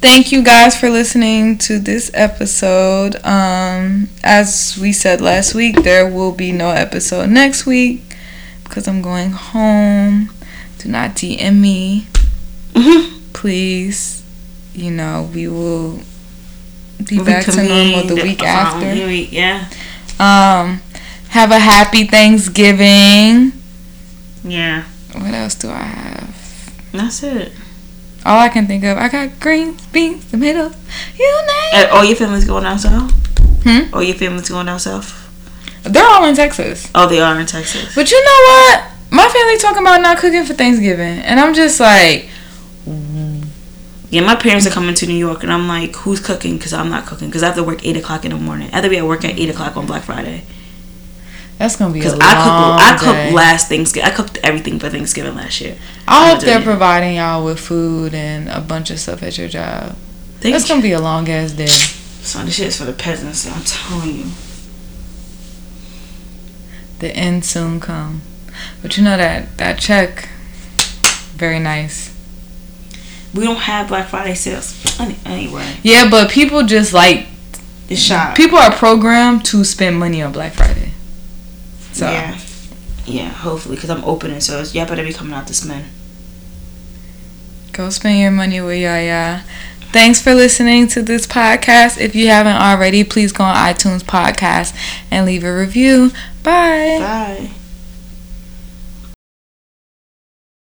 Thank you guys for listening to this episode. Um, as we said last week, there will be no episode next week because I'm going home. Do not DM me, Mm-hmm. please. You know, we will be back to normal the week after. Yeah. Um, have a happy Thanksgiving. Yeah. What else do I have? That's it. All I can think of, I got greens, beans, tomatoes, you name. And all your family's going down south. Hmm? All your family's going down south. They're all in Texas. Oh, they are in Texas. But you know what? My family talking about not cooking for Thanksgiving, and I'm just like, Yeah, my parents are coming to New York, and I'm like, who's cooking? Because I'm not cooking. Because I have to work eight o'clock in the morning. I have to be at work at eight o'clock on Black Friday. That's gonna be Because I cooked, I cooked last Thanksgiving. I cooked everything for Thanksgiving last year. I hope they're it. providing y'all with food and a bunch of stuff at your job. Thank That's gonna be a long ass day. So this shit is for the peasants. I'm telling you. The end soon come. But you know that that check, very nice. We don't have Black Friday sales Any- anyway. Yeah, but people just like It's shot. people are programmed to spend money on Black Friday. So Yeah. Yeah, hopefully, because I'm opening, so y'all better be coming out this month. go spend your money with Yaya. Thanks for listening to this podcast. If you haven't already, please go on iTunes podcast and leave a review. Bye. Bye.